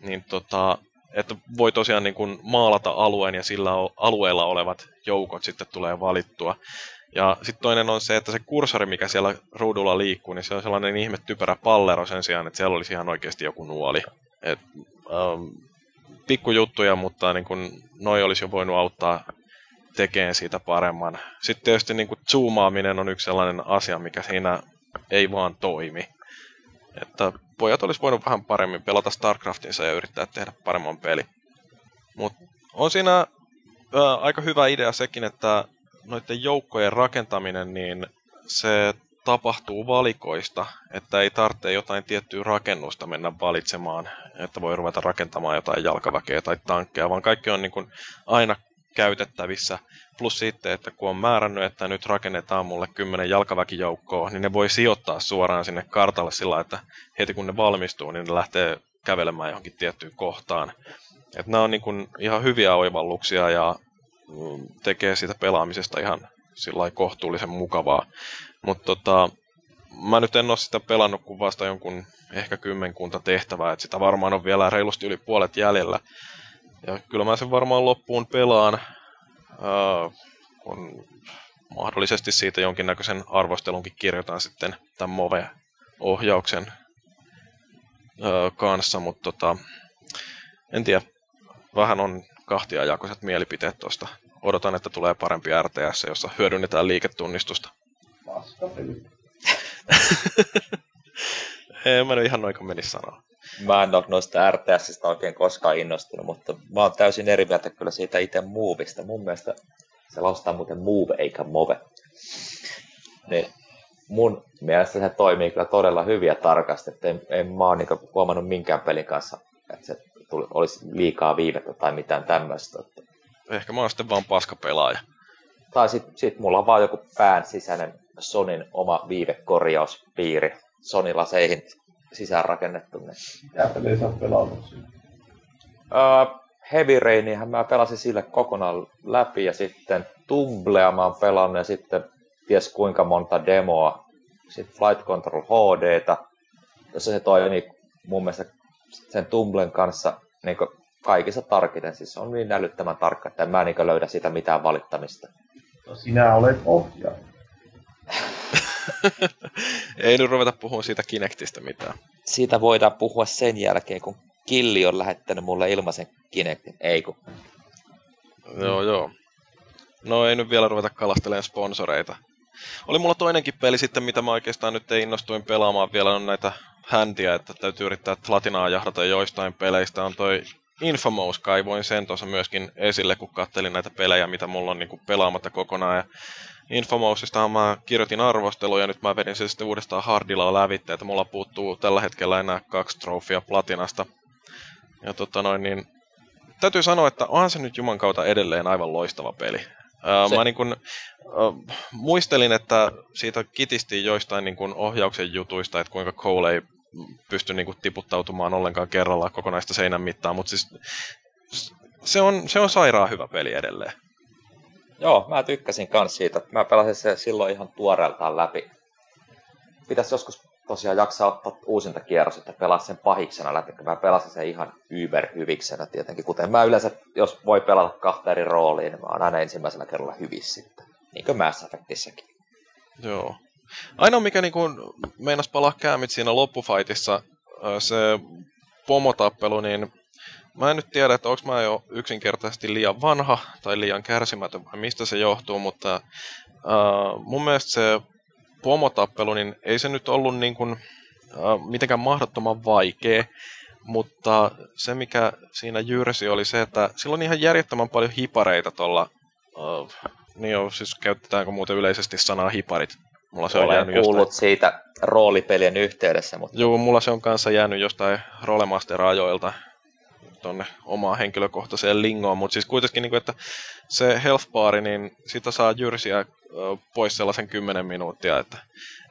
niin tota, että voi tosiaan niin kuin maalata alueen ja sillä alueella olevat joukot sitten tulee valittua. Ja sitten toinen on se, että se kursori, mikä siellä ruudulla liikkuu, niin se on sellainen ihme typerä pallero sen sijaan, että siellä olisi ihan oikeasti joku nuoli. Et, ähm, pikkujuttuja, mutta niin kun, noi olisi jo voinut auttaa tekemään siitä paremman. Sitten tietysti niin kuin zoomaaminen on yksi sellainen asia, mikä siinä ei vaan toimi. Että pojat olisi voinut vähän paremmin pelata StarCraftinsa ja yrittää tehdä paremman peli. Mutta on siinä ää, aika hyvä idea sekin, että noiden joukkojen rakentaminen, niin se tapahtuu valikoista, että ei tarvitse jotain tiettyä rakennusta mennä valitsemaan, että voi ruveta rakentamaan jotain jalkaväkeä tai tankkeja, vaan kaikki on niin kuin aina käytettävissä. Plus sitten, että kun on määrännyt, että nyt rakennetaan mulle kymmenen jalkaväkijoukkoa, niin ne voi sijoittaa suoraan sinne kartalle sillä, että heti kun ne valmistuu, niin ne lähtee kävelemään johonkin tiettyyn kohtaan. Et nämä on niin kuin ihan hyviä oivalluksia ja mm, tekee siitä pelaamisesta ihan kohtuullisen mukavaa. Mutta tota, mä nyt en ole sitä pelannut kuin vasta jonkun ehkä kymmenkunta tehtävää, että sitä varmaan on vielä reilusti yli puolet jäljellä. Ja kyllä mä sen varmaan loppuun pelaan, äh, kun mahdollisesti siitä jonkinnäköisen arvostelunkin kirjoitan sitten tämän Move-ohjauksen äh, kanssa, mutta tota, en tiedä, vähän on kahtiajakoiset mielipiteet tuosta. Odotan, että tulee parempi RTS, jossa hyödynnetään liiketunnistusta. Paskapeli. <laughs> Ei mä nyt ihan noin kuin menisi sanoa. Mä en ole noista RTSistä oikein koskaan innostunut, mutta mä oon täysin eri mieltä kyllä siitä itse Movista. Mun mielestä se lausutaan muuten Move eikä Move. Niin mun mielestä se toimii kyllä todella hyvin ja tarkasti, että en, en mä oon niinku huomannut minkään pelin kanssa, että se tuli, olisi liikaa viivettä tai mitään tämmöistä. Ehkä mä oon sitten vaan paska pelaaja. Tai sit, sit mulla on vaan joku pään sisäinen Sonin oma viivekorjauspiiri. Sony-laseihin sisäänrakennettu. Niin. Mitä pelejä sä oot pelannut? Uh, Heavy Rainihän mä pelasin sille kokonaan läpi ja sitten Tumblea mä oon pelannut ja sitten ties kuinka monta demoa. Sitten Flight Control HDtä, jossa se toimi mun mielestä sen Tumblen kanssa niin kaikissa tarkiten. Siis on niin älyttömän tarkka, että en mä niin löydä sitä mitään valittamista. No sinä olet ohjaaja. <laughs> Ei nyt ruveta puhumaan siitä Kinectistä mitään. Siitä voidaan puhua sen jälkeen, kun Killi on lähettänyt mulle ilmaisen Kinectin. Ei kun. Joo, joo. No ei nyt vielä ruveta kalastelemaan sponsoreita. Oli mulla toinenkin peli sitten, mitä mä oikeastaan nyt ei innostuin pelaamaan vielä, on näitä häntiä, että täytyy yrittää platinaa jahdata joistain peleistä. On toi Infamous, kaivoin sen tuossa myöskin esille, kun kattelin näitä pelejä, mitä mulla on niinku pelaamatta kokonaan. Ja Infamousista mä kirjoitin arvosteluja ja nyt mä vedin sen sitten uudestaan hardilla lävitte, että mulla puuttuu tällä hetkellä enää kaksi trofia platinasta. Ja tota noin, niin täytyy sanoa, että onhan se nyt Juman kautta edelleen aivan loistava peli. Se. Mä niin kun, äh, muistelin, että siitä kitistiin joistain niin kun ohjauksen jutuista, että kuinka Cole ei pysty niin kun, tiputtautumaan ollenkaan kerralla kokonaista seinän mittaan, mutta siis se on, se on sairaan hyvä peli edelleen. Joo, mä tykkäsin kans siitä. Mä pelasin se silloin ihan tuoreeltaan läpi. Pitäisi joskus tosiaan jaksaa ottaa uusinta kierros, että pelaa sen pahiksena läpi, mä pelasin sen ihan hyviksenä tietenkin. Kuten mä yleensä, jos voi pelata kahta eri rooliin, niin mä oon aina ensimmäisellä kerralla hyvissä sitten. Niin kuin Mass Effectissäkin. Joo. Ainoa mikä niin kun meinas palaa käämit siinä loppufightissa, se pomotappelu, niin Mä en nyt tiedä, että onko mä jo yksinkertaisesti liian vanha tai liian kärsimätön vai mistä se johtuu, mutta uh, mun mielestä se pomotappelu, niin ei se nyt ollut niin kuin, uh, mitenkään mahdottoman vaikea, mutta se mikä siinä jyrsi oli se, että sillä on ihan järjettömän paljon hipareita tuolla, uh, niin joo, siis käytetäänkö muuten yleisesti sanaa hiparit? Mulla se on Olen jäänyt kuullut jostain... siitä roolipelien yhteydessä. Mutta... Joo, mulla se on kanssa jäänyt jostain Rolemaster-ajoilta tonne omaa henkilökohtaiseen lingoon, mutta siis kuitenkin, niin kuin, että se health bar, niin sitä saa jyrsiä pois sellaisen 10 minuuttia, että,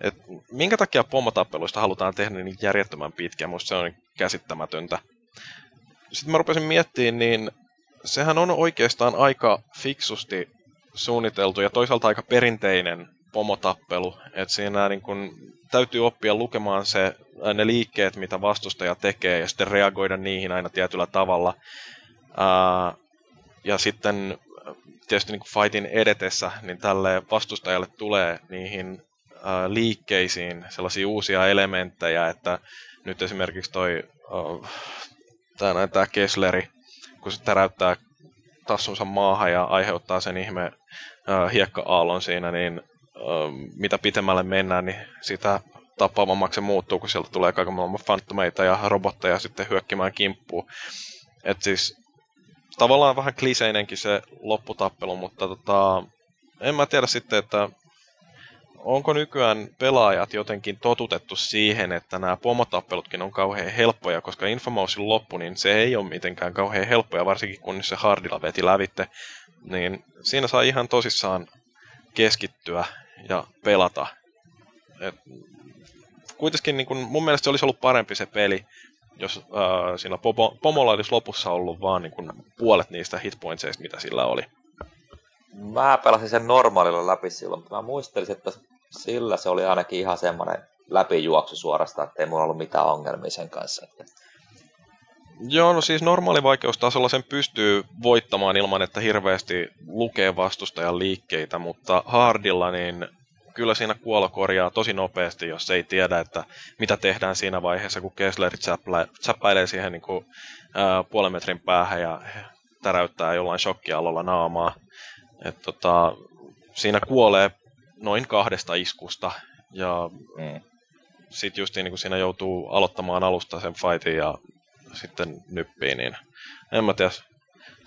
että minkä takia pomotappeluista halutaan tehdä niin järjettömän pitkä, musta se on käsittämätöntä. Sitten mä rupesin miettimään, niin sehän on oikeastaan aika fiksusti suunniteltu ja toisaalta aika perinteinen pomotappelu, että siinä niin kun, täytyy oppia lukemaan se, ne liikkeet, mitä vastustaja tekee, ja sitten reagoida niihin aina tietyllä tavalla. Ää, ja sitten tietysti niin fightin edetessä, niin tälle vastustajalle tulee niihin ää, liikkeisiin sellaisia uusia elementtejä, että nyt esimerkiksi toi tämä, tämä Kessleri, kun se täräyttää tassunsa maahan ja aiheuttaa sen ihme hiekka-aallon siinä, niin mitä pitemmälle mennään, niin sitä tappavammaksi se muuttuu, kun sieltä tulee kaiken maailman fantomeita ja robotteja sitten hyökkimään kimppuun. Et siis tavallaan vähän kliseinenkin se lopputappelu, mutta tota, en mä tiedä sitten, että onko nykyään pelaajat jotenkin totutettu siihen, että nämä pomotappelutkin on kauhean helppoja, koska Infamousin loppu, niin se ei ole mitenkään kauhean helppoja, varsinkin kun se hardilla veti lävitte. Niin siinä saa ihan tosissaan keskittyä ja pelata. Et kuitenkin niin kun, mun mielestä se olisi ollut parempi se peli, jos äh, siinä pomo, pomolla olisi lopussa ollut vaan niin kun, puolet niistä hitpointseista, mitä sillä oli. Mä pelasin sen normaalilla läpi silloin, mutta mä muistelisin, että sillä se oli ainakin ihan semmoinen läpijuoksu suorastaan, että ei mulla ollut mitään ongelmia sen kanssa. Että... Joo, no siis normaali vaikeustasolla sen pystyy voittamaan ilman, että hirveästi lukee vastustajan liikkeitä, mutta hardilla niin kyllä siinä kuolo korjaa tosi nopeasti, jos ei tiedä, että mitä tehdään siinä vaiheessa, kun Kessler säppäilee siihen niin kuin, ää, puolen metrin päähän ja täräyttää jollain shokkialolla naamaa. Et, tota, siinä kuolee noin kahdesta iskusta ja mm. sitten just niin kuin siinä joutuu aloittamaan alusta sen fightin ja sitten nyppii, niin en mä tiedä.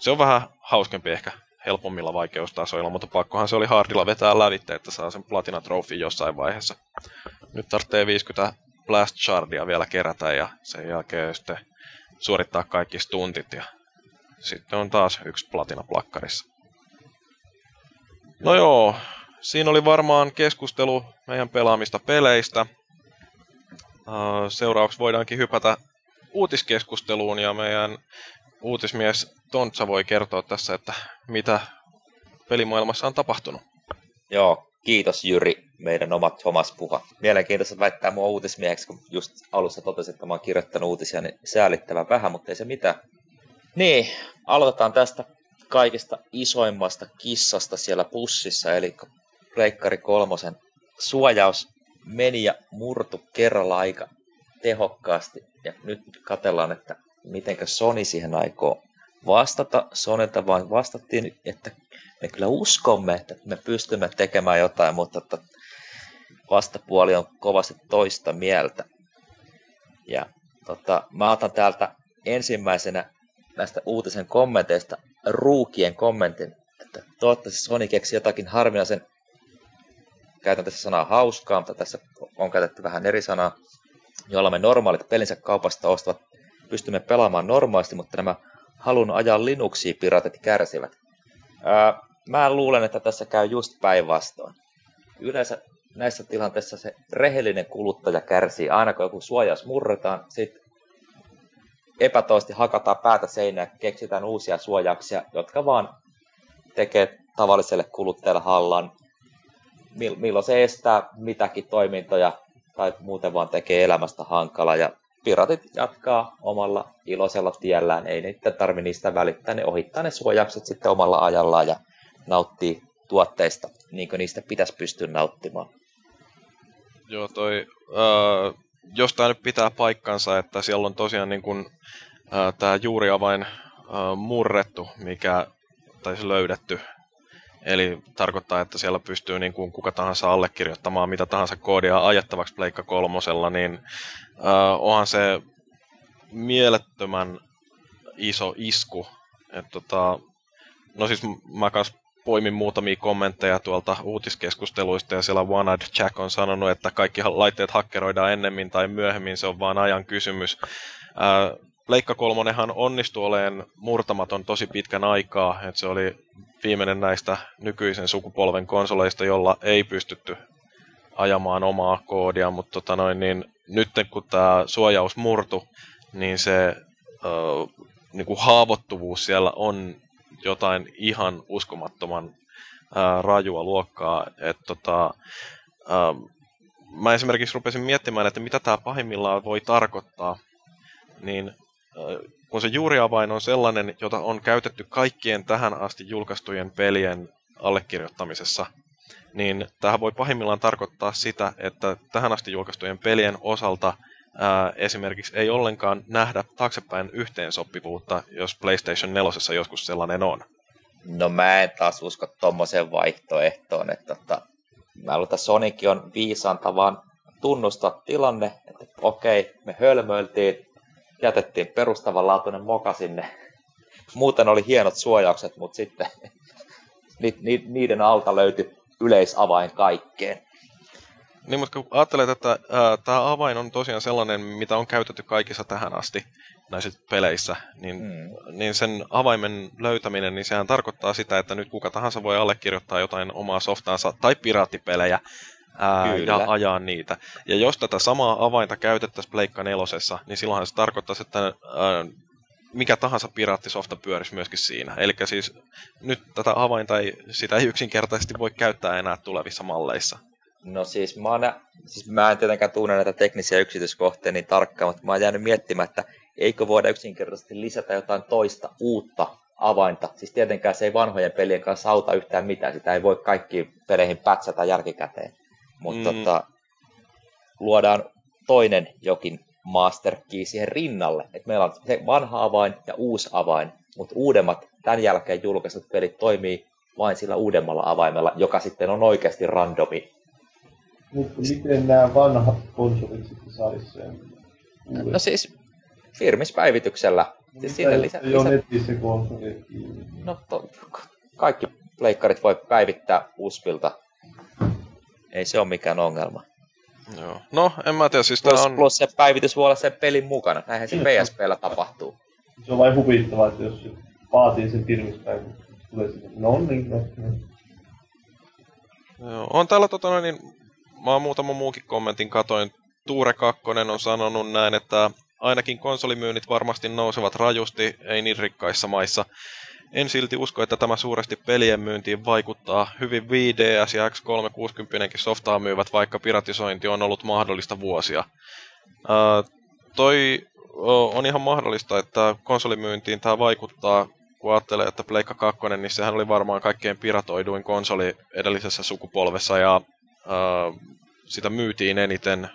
Se on vähän hauskempi ehkä helpommilla vaikeustasoilla, mutta pakkohan se oli hardilla vetää lävitte, että saa sen platina jossain vaiheessa. Nyt tarvitsee 50 blast shardia vielä kerätä ja sen jälkeen sitten suorittaa kaikki stuntit ja sitten on taas yksi platina plakkarissa. No joo, siinä oli varmaan keskustelu meidän pelaamista peleistä. Seuraavaksi voidaankin hypätä uutiskeskusteluun ja meidän uutismies Tontsa voi kertoa tässä, että mitä pelimaailmassa on tapahtunut. Joo, kiitos Jyri, meidän omat Thomas Puha. Mielenkiintoista väittää mua uutismieheksi, kun just alussa totesin, että mä oon kirjoittanut uutisia, niin säälittävän vähän, mutta ei se mitään. Niin, aloitetaan tästä kaikista isoimmasta kissasta siellä pussissa, eli Pleikkari kolmosen suojaus meni ja murtu kerralla aika tehokkaasti. Ja nyt katellaan, että mitenkä Sony siihen aikoo vastata. Sonilta vain vastattiin, että me kyllä uskomme, että me pystymme tekemään jotain, mutta että vastapuoli on kovasti toista mieltä. Ja tota, mä otan täältä ensimmäisenä näistä uutisen kommenteista ruukien kommentin, että toivottavasti Sony keksi jotakin harvinaisen, käytän tässä sanaa hauskaa, mutta tässä on käytetty vähän eri sanaa, jolla me normaalit pelinsä kaupasta ostavat pystymme pelaamaan normaalisti, mutta nämä halun ajaa Linuxia piratit kärsivät. Ää, mä luulen, että tässä käy just päinvastoin. Yleensä näissä tilanteissa se rehellinen kuluttaja kärsii aina kun joku suojaus murretaan, sitten epätoisesti hakataan päätä seinään, keksitään uusia suojauksia, jotka vaan tekee tavalliselle kuluttajalle hallan, milloin se estää mitäkin toimintoja tai muuten vaan tekee elämästä hankala ja piratit jatkaa omalla iloisella tiellään, ei niitä tarvi niistä välittää, ne ohittaa ne suojaukset sitten omalla ajallaan ja nauttii tuotteista, niin kuin niistä pitäisi pystyä nauttimaan. Joo, toi, äh, jos tämä nyt pitää paikkansa, että siellä on tosiaan niin äh, tämä juuriavain äh, murrettu, mikä taisi löydetty. Eli tarkoittaa, että siellä pystyy niin kuin kuka tahansa allekirjoittamaan mitä tahansa koodia ajettavaksi Pleikka kolmosella, niin äh, onhan se mielettömän iso isku. Et tota, no siis mä kanssa poimin muutamia kommentteja tuolta uutiskeskusteluista ja siellä One Eyed Jack on sanonut, että kaikki laitteet hakkeroidaan ennemmin tai myöhemmin, se on vaan ajan kysymys. Ää, Leikka kolmonenhan onnistui olemaan murtamaton tosi pitkän aikaa, että se oli viimeinen näistä nykyisen sukupolven konsoleista, jolla ei pystytty ajamaan omaa koodia, mutta tota noin, niin nyt kun tämä suojaus murtu, niin se ö, niin kuin haavoittuvuus siellä on jotain ihan uskomattoman ää, rajua luokkaa. Et, tota, ää, mä esimerkiksi rupesin miettimään, että mitä tämä pahimmillaan voi tarkoittaa, niin kun se juuriavain on sellainen, jota on käytetty kaikkien tähän asti julkaistujen pelien allekirjoittamisessa, niin tähän voi pahimmillaan tarkoittaa sitä, että tähän asti julkaistujen pelien osalta ää, esimerkiksi ei ollenkaan nähdä taaksepäin yhteensopivuutta, jos PlayStation 4 joskus sellainen on. No mä en taas usko tommoseen vaihtoehtoon, että tota, mä luulen, että Sonic on viisaanta vaan tunnustaa tilanne, että okei, me hölmöiltiin, jätettiin perustavanlaatuinen moka sinne. Muuten oli hienot suojaukset, mutta sitten <laughs> ni, ni, niiden alta löytyi yleisavain kaikkeen. Niin, mutta kun ajattelet, että tämä avain on tosiaan sellainen, mitä on käytetty kaikissa tähän asti näissä peleissä, niin, mm. niin sen avaimen löytäminen, niin sehän tarkoittaa sitä, että nyt kuka tahansa voi allekirjoittaa jotain omaa softaansa tai piraattipelejä ää, ja ajaa niitä. Ja jos tätä samaa avainta käytettäisiin Pleikka nelosessa, niin silloinhan se tarkoittaisi, että ää, mikä tahansa piraattisofta pyörisi myöskin siinä. Eli siis nyt tätä avainta ei, sitä ei yksinkertaisesti voi käyttää enää tulevissa malleissa. No siis mä, oon, siis mä en tietenkään tunne näitä teknisiä yksityiskohtia niin tarkkaan, mutta mä oon jäänyt miettimään, että eikö voida yksinkertaisesti lisätä jotain toista uutta avainta. Siis tietenkään se ei vanhojen pelien kanssa auta yhtään mitään, sitä ei voi kaikki peleihin pätsätä jälkikäteen. Mutta mm. tota, luodaan toinen jokin master key siihen rinnalle. Et meillä on se vanha avain ja uusi avain, mutta uudemmat tämän jälkeen julkaistut pelit toimii vain sillä uudemmalla avaimella, joka sitten on oikeasti randomi mutta miten nämä vanhat konsolit sitten saisi sen uuden? No siis firmispäivityksellä. Siis sinne lisä, jo lisä... netissä konsoli. No to, kaikki pleikkarit voi päivittää uspilta. Ei se ole mikään ongelma. Joo. No, en mä tiedä, siis plus, on... plus se päivitys voi olla sen pelin mukana. Näinhän se PSPllä tapahtuu. Se on vain huvittavaa, että jos vaatii sen firmispäivityksen, tulee sitten, no niin, no, niin. Joo, on täällä tota noin, niin mä oon muutama muukin kommentin katoin. Tuure Kakkonen on sanonut näin, että ainakin konsolimyynnit varmasti nousevat rajusti, ei niin rikkaissa maissa. En silti usko, että tämä suuresti pelien myyntiin vaikuttaa. Hyvin 5DS ja X360 softaa myyvät, vaikka piratisointi on ollut mahdollista vuosia. Uh, toi on ihan mahdollista, että konsolimyyntiin tämä vaikuttaa, kun ajattelee, että Pleikka 2, niin sehän oli varmaan kaikkein piratoiduin konsoli edellisessä sukupolvessa ja uh, sitä myytiin eniten.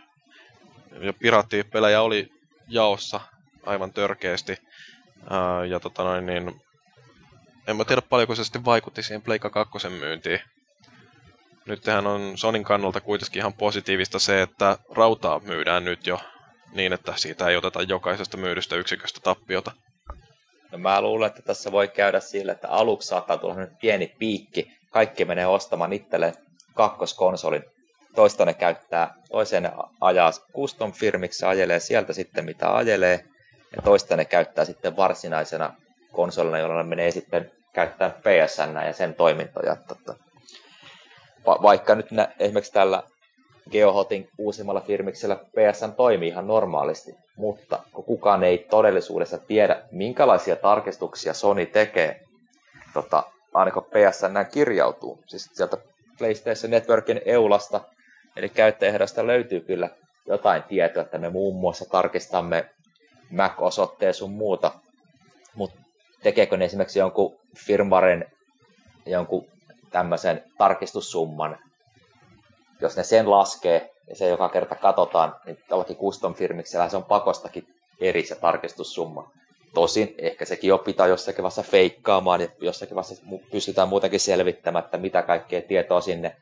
Ja piraattipelejä oli jaossa aivan törkeästi. Uh, ja tota noin, niin en mä tiedä paljonko se sitten vaikutti siihen Pleikka 2 myyntiin. Nythän on Sonin kannalta kuitenkin ihan positiivista se, että rautaa myydään nyt jo niin, että siitä ei oteta jokaisesta myydystä yksiköstä tappiota. No mä luulen, että tässä voi käydä sillä, että aluksi saattaa tulla nyt pieni piikki. Kaikki menee ostamaan itselleen kakkoskonsolin. Toista ne käyttää, toiseen ne ajaa custom firmiksi ajelee sieltä sitten mitä ajelee. Ja toista ne käyttää sitten varsinaisena konsolina, jolla ne menee sitten käyttää PSN ja sen toimintoja. Va- vaikka nyt nä, esimerkiksi tällä Geohotin uusimmalla firmiksellä PSN toimii ihan normaalisti, mutta kun kukaan ei todellisuudessa tiedä, minkälaisia tarkistuksia Sony tekee, tota, aina kun PSN kirjautuu, siis sieltä PlayStation Networkin EULasta, eli käyttäjähdasta löytyy kyllä jotain tietoa, että me muun muassa tarkistamme MAC-osoitteen sun muuta, mutta tekeekö ne esimerkiksi jonkun firmaren jonkun tämmöisen tarkistussumman, jos ne sen laskee ja se joka kerta katsotaan, niin jollakin custom firmiksellä se on pakostakin eri se tarkistussumma. Tosin ehkä sekin opitaan jossakin vaiheessa feikkaamaan ja jossakin vaiheessa pystytään muutenkin selvittämättä, mitä kaikkea tietoa sinne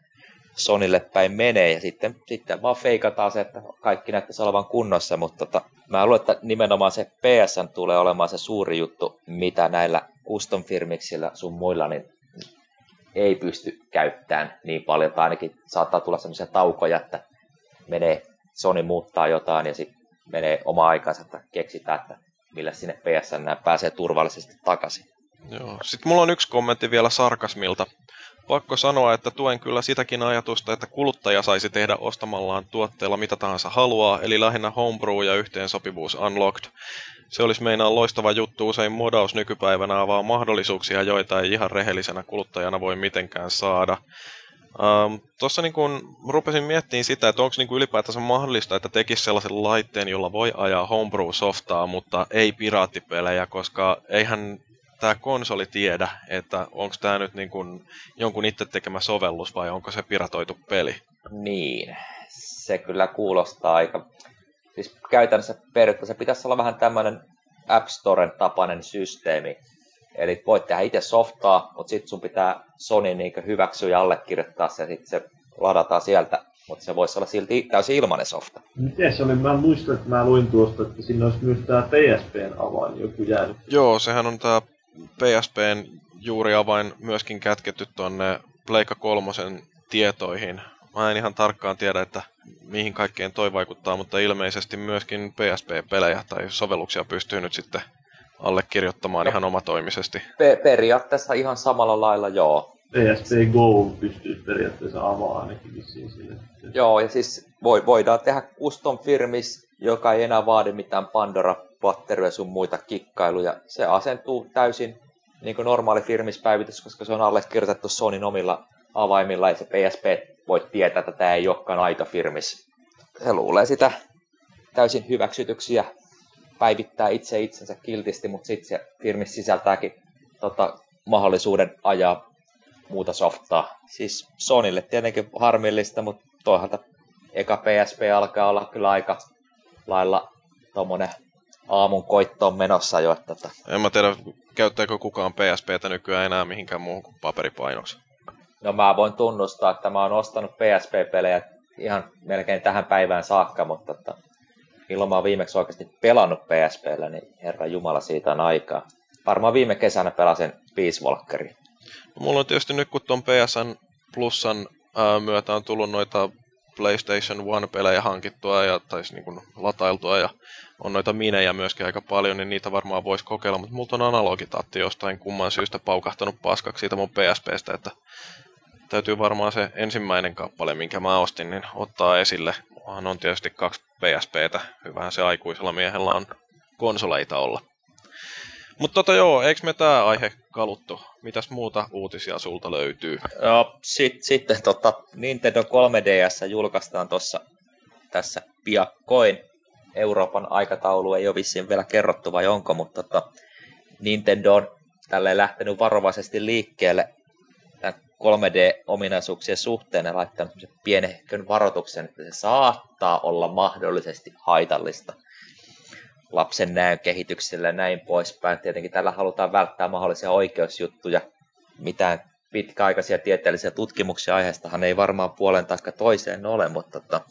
Sonille päin menee ja sitten, sitten vaan feikataan se, että kaikki näyttäisi olevan kunnossa, mutta tota, mä luulen, että nimenomaan se PSN tulee olemaan se suuri juttu, mitä näillä custom firmiksillä sun muilla niin ei pysty käyttämään niin paljon, tai ainakin saattaa tulla sellaisia taukoja, että menee, Sony muuttaa jotain ja sitten menee oma aikansa, että keksitään, että millä sinne PSN pääsee turvallisesti takaisin. Joo. Sitten mulla on yksi kommentti vielä sarkasmilta. Pakko sanoa, että tuen kyllä sitäkin ajatusta, että kuluttaja saisi tehdä ostamallaan tuotteella mitä tahansa haluaa, eli lähinnä homebrew ja yhteensopivuus unlocked. Se olisi meinaan loistava juttu, usein modaus nykypäivänä avaa mahdollisuuksia, joita ei ihan rehellisenä kuluttajana voi mitenkään saada. Um, Tuossa niin kun rupesin miettimään sitä, että onko niin ylipäätänsä mahdollista, että tekisi sellaisen laitteen, jolla voi ajaa homebrew-softaa, mutta ei piraattipelejä, koska eihän tämä konsoli tiedä, että onko tämä nyt niin kun jonkun itse tekemä sovellus vai onko se piratoitu peli. Niin, se kyllä kuulostaa aika... Siis käytännössä periaatteessa pitäisi olla vähän tämmöinen App Storen tapainen systeemi. Eli voit tehdä itse softaa, mutta sitten sun pitää Sony niin hyväksyä ja allekirjoittaa se, ja sitten se ladataan sieltä, mutta se voisi olla silti täysin ilmainen softa. Miten se oli? Mä muistan, että mä luin tuosta, että siinä olisi myös tämä PSPn avain joku jäänyt. Joo, sehän on tämä PSPn juuri avain myöskin kätketty tuonne Pleikka kolmosen tietoihin. Mä en ihan tarkkaan tiedä, että mihin kaikkeen toi vaikuttaa, mutta ilmeisesti myöskin PSP-pelejä tai sovelluksia pystyy nyt sitten allekirjoittamaan no. ihan omatoimisesti. Pe- periaatteessa ihan samalla lailla, joo. PSP Go pystyy periaatteessa avaamaan ainakin vissiin sille. Joo, ja siis voi, voidaan tehdä custom firmis, joka ei enää vaadi mitään Pandora patteria sun muita kikkailuja. Se asentuu täysin niin kuin normaali firmispäivitys, koska se on allekirjoitettu Sonin omilla avaimilla ja se PSP voi tietää, että tämä ei olekaan aito firmis. Se luulee sitä täysin hyväksytyksiä päivittää itse itsensä kiltisti, mutta sitten se firmis sisältääkin tota, mahdollisuuden ajaa muuta softaa. Siis Sonille tietenkin harmillista, mutta toisaalta eka PSP alkaa olla kyllä aika lailla tommonen aamun koittoon menossa jo. Että... Tota. En mä tiedä, käyttääkö kukaan PSPtä nykyään enää mihinkään muuhun kuin paperipainoksi. No mä voin tunnustaa, että mä oon ostanut PSP-pelejä ihan melkein tähän päivään saakka, mutta että milloin mä oon viimeksi oikeasti pelannut PSPllä, niin herra Jumala siitä on aikaa. Varmaan viime kesänä pelasin Peace Walkerin. No, mulla on tietysti nyt kun ton PSN Plusan ää, myötä on tullut noita PlayStation One-pelejä hankittua ja, tai niin latailtua ja on noita minejä myöskin aika paljon, niin niitä varmaan voisi kokeilla, mutta multa on analogitatti jostain kumman syystä paukahtanut paskaksi siitä mun PSPstä, että täytyy varmaan se ensimmäinen kappale, minkä mä ostin, niin ottaa esille. Mullahan on tietysti kaksi PSPtä. Hyvähän se aikuisella miehellä on konsoleita olla. Mutta tota joo, eikö me tää aihe kaluttu? Mitäs muuta uutisia sulta löytyy? Joo, sit, sitten tota, Nintendo 3DS julkaistaan tossa tässä piakkoin. Euroopan aikataulu ei ole vissiin vielä kerrottu vai onko, mutta tota, Nintendo on tälleen lähtenyt varovaisesti liikkeelle 3D-ominaisuuksien suhteen ja laittanut pienehkön varoituksen, että se saattaa olla mahdollisesti haitallista lapsen näön kehitykselle ja näin poispäin. Tietenkin tällä halutaan välttää mahdollisia oikeusjuttuja. Mitään pitkäaikaisia tieteellisiä tutkimuksia aiheestahan ei varmaan puolen taikka toiseen ole, mutta... Tota,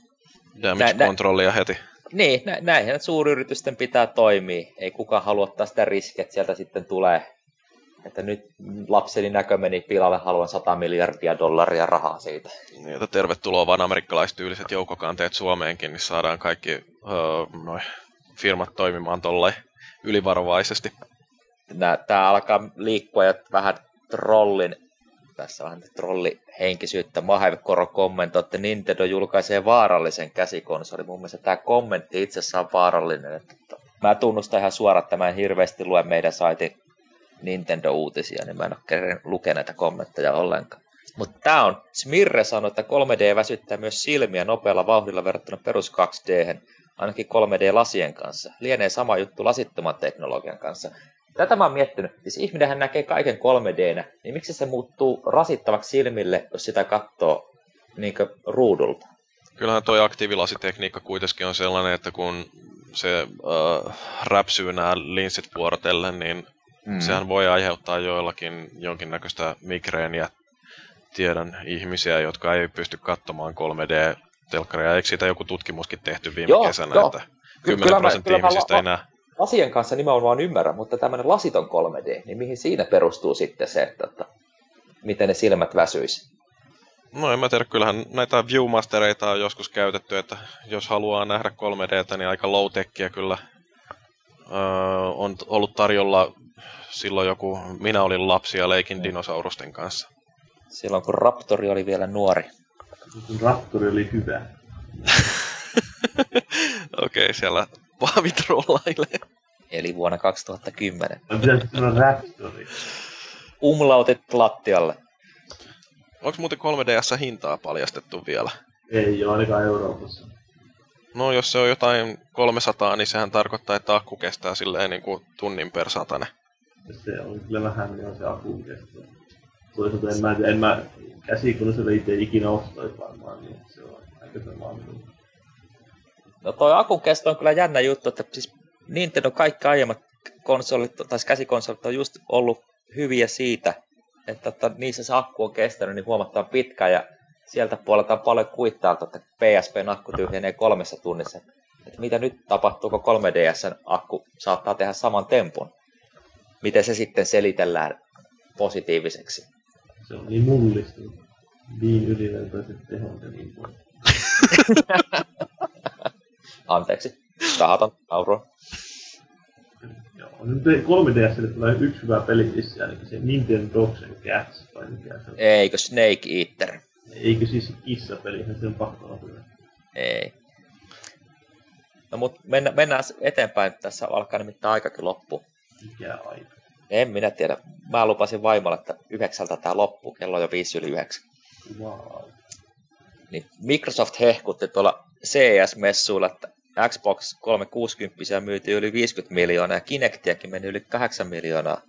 Damage-kontrollia heti. Niin, nä, näinhän suuryritysten pitää toimia. Ei kukaan halua ottaa sitä riskiä, että sieltä sitten tulee, että nyt lapseni näkö meni pilalle, haluan 100 miljardia dollaria rahaa siitä. Niin, että tervetuloa vaan amerikkalaistyyliset joukkokanteet Suomeenkin, niin saadaan kaikki öö, noin firmat toimimaan tollain ylivarovaisesti. Tämä alkaa liikkua ja vähän trollin, tässä vähän trollihenkisyyttä. Mahevekoro kommentoi, että Nintendo julkaisee vaarallisen käsikonsolin. Mun mielestä tämä kommentti itsessään on vaarallinen. Että mä tunnustan ihan suoraan, että mä en hirveästi lue meidän saitin Nintendo-uutisia, niin mä en ole lukea näitä kommentteja ollenkaan. Mutta tämä on, Smirre sanoi, että 3D väsyttää myös silmiä nopealla vauhdilla verrattuna perus 2D ainakin 3D-lasien kanssa. Lienee sama juttu lasittoman teknologian kanssa. Tätä mä oon miettinyt. Siis ihminenhän näkee kaiken 3D-nä, niin miksi se muuttuu rasittavaksi silmille, jos sitä katsoo niin ruudulta? Kyllähän toi aktiivilasitekniikka kuitenkin on sellainen, että kun se äh, räpsyy nämä linssit vuorotellen, niin mm. sehän voi aiheuttaa joillakin jonkinnäköistä migreeniä. Tiedän ihmisiä, jotka ei pysty katsomaan 3D telkkaria. Eikö siitä joku tutkimuskin tehty viime joo, kesänä, joo. että 10 kyllä prosenttia mä, ihmisistä ei näe? Lasien kanssa nimenomaan ymmärrän, mutta tämmöinen lasiton 3D, niin mihin siinä perustuu sitten se, että, että miten ne silmät väsyisi? No en mä tiedä, kyllähän näitä Viewmastereita on joskus käytetty, että jos haluaa nähdä 3Dtä, niin aika low kyllä öö, on ollut tarjolla silloin joku, minä olin lapsi ja leikin mm. dinosaurusten kanssa. Silloin kun Raptori oli vielä nuori. Kun Raptori oli hyvä. <laughs> Okei, okay, siellä Paavi trollailee. Eli vuonna 2010. Raptori. Umlautit lattialle. Onko muuten 3DS hintaa paljastettu vielä? Ei ole ainakaan Euroopassa. No jos se on jotain 300, niin sehän tarkoittaa, että akku kestää silleen niin kuin tunnin per satane. Se on kyllä vähän, niin se akku kestää. Toisaalta en mä, en mä käsikoneella itse ikinä ostaisi varmaan, niin se on aika sama No toi akun kesto on kyllä jännä juttu, että siis Nintendo kaikki aiemmat konsolit, tai käsikonsolit on just ollut hyviä siitä, että, että niissä se akku on kestänyt niin huomattavan pitkään ja sieltä puolelta on paljon kuittailtu, että PSPn akku tyhjenee kolmessa tunnissa. Että mitä nyt tapahtuu, kun 3DSn akku saattaa tehdä saman tempun? Miten se sitten selitellään positiiviseksi? Se on niin mullistunut. Niin yliveltoiset tehot ja niin pois. <laughs> Anteeksi. Tahaton naurua. Joo, nyt 3DSlle tulee yksi hyvä peli missä, eli se Nintendo Dogs and Cats, tai mikä se on. Eikö Snake Eater? Eikö siis kissapeli, se on pakko olla hyvä. Ei. No mut mennä, mennään eteenpäin, tässä alkaa nimittäin aikakin loppu. Mikä aika? En minä tiedä. Mä lupasin vaimolle, että yhdeksältä tää loppuu, kello on jo viisi yli yhdeksän. Wow. Niin Microsoft hehkutti tuolla CES-messuilla, että Xbox 360 myytiin yli 50 miljoonaa ja Kinectiakin meni yli 8 miljoonaa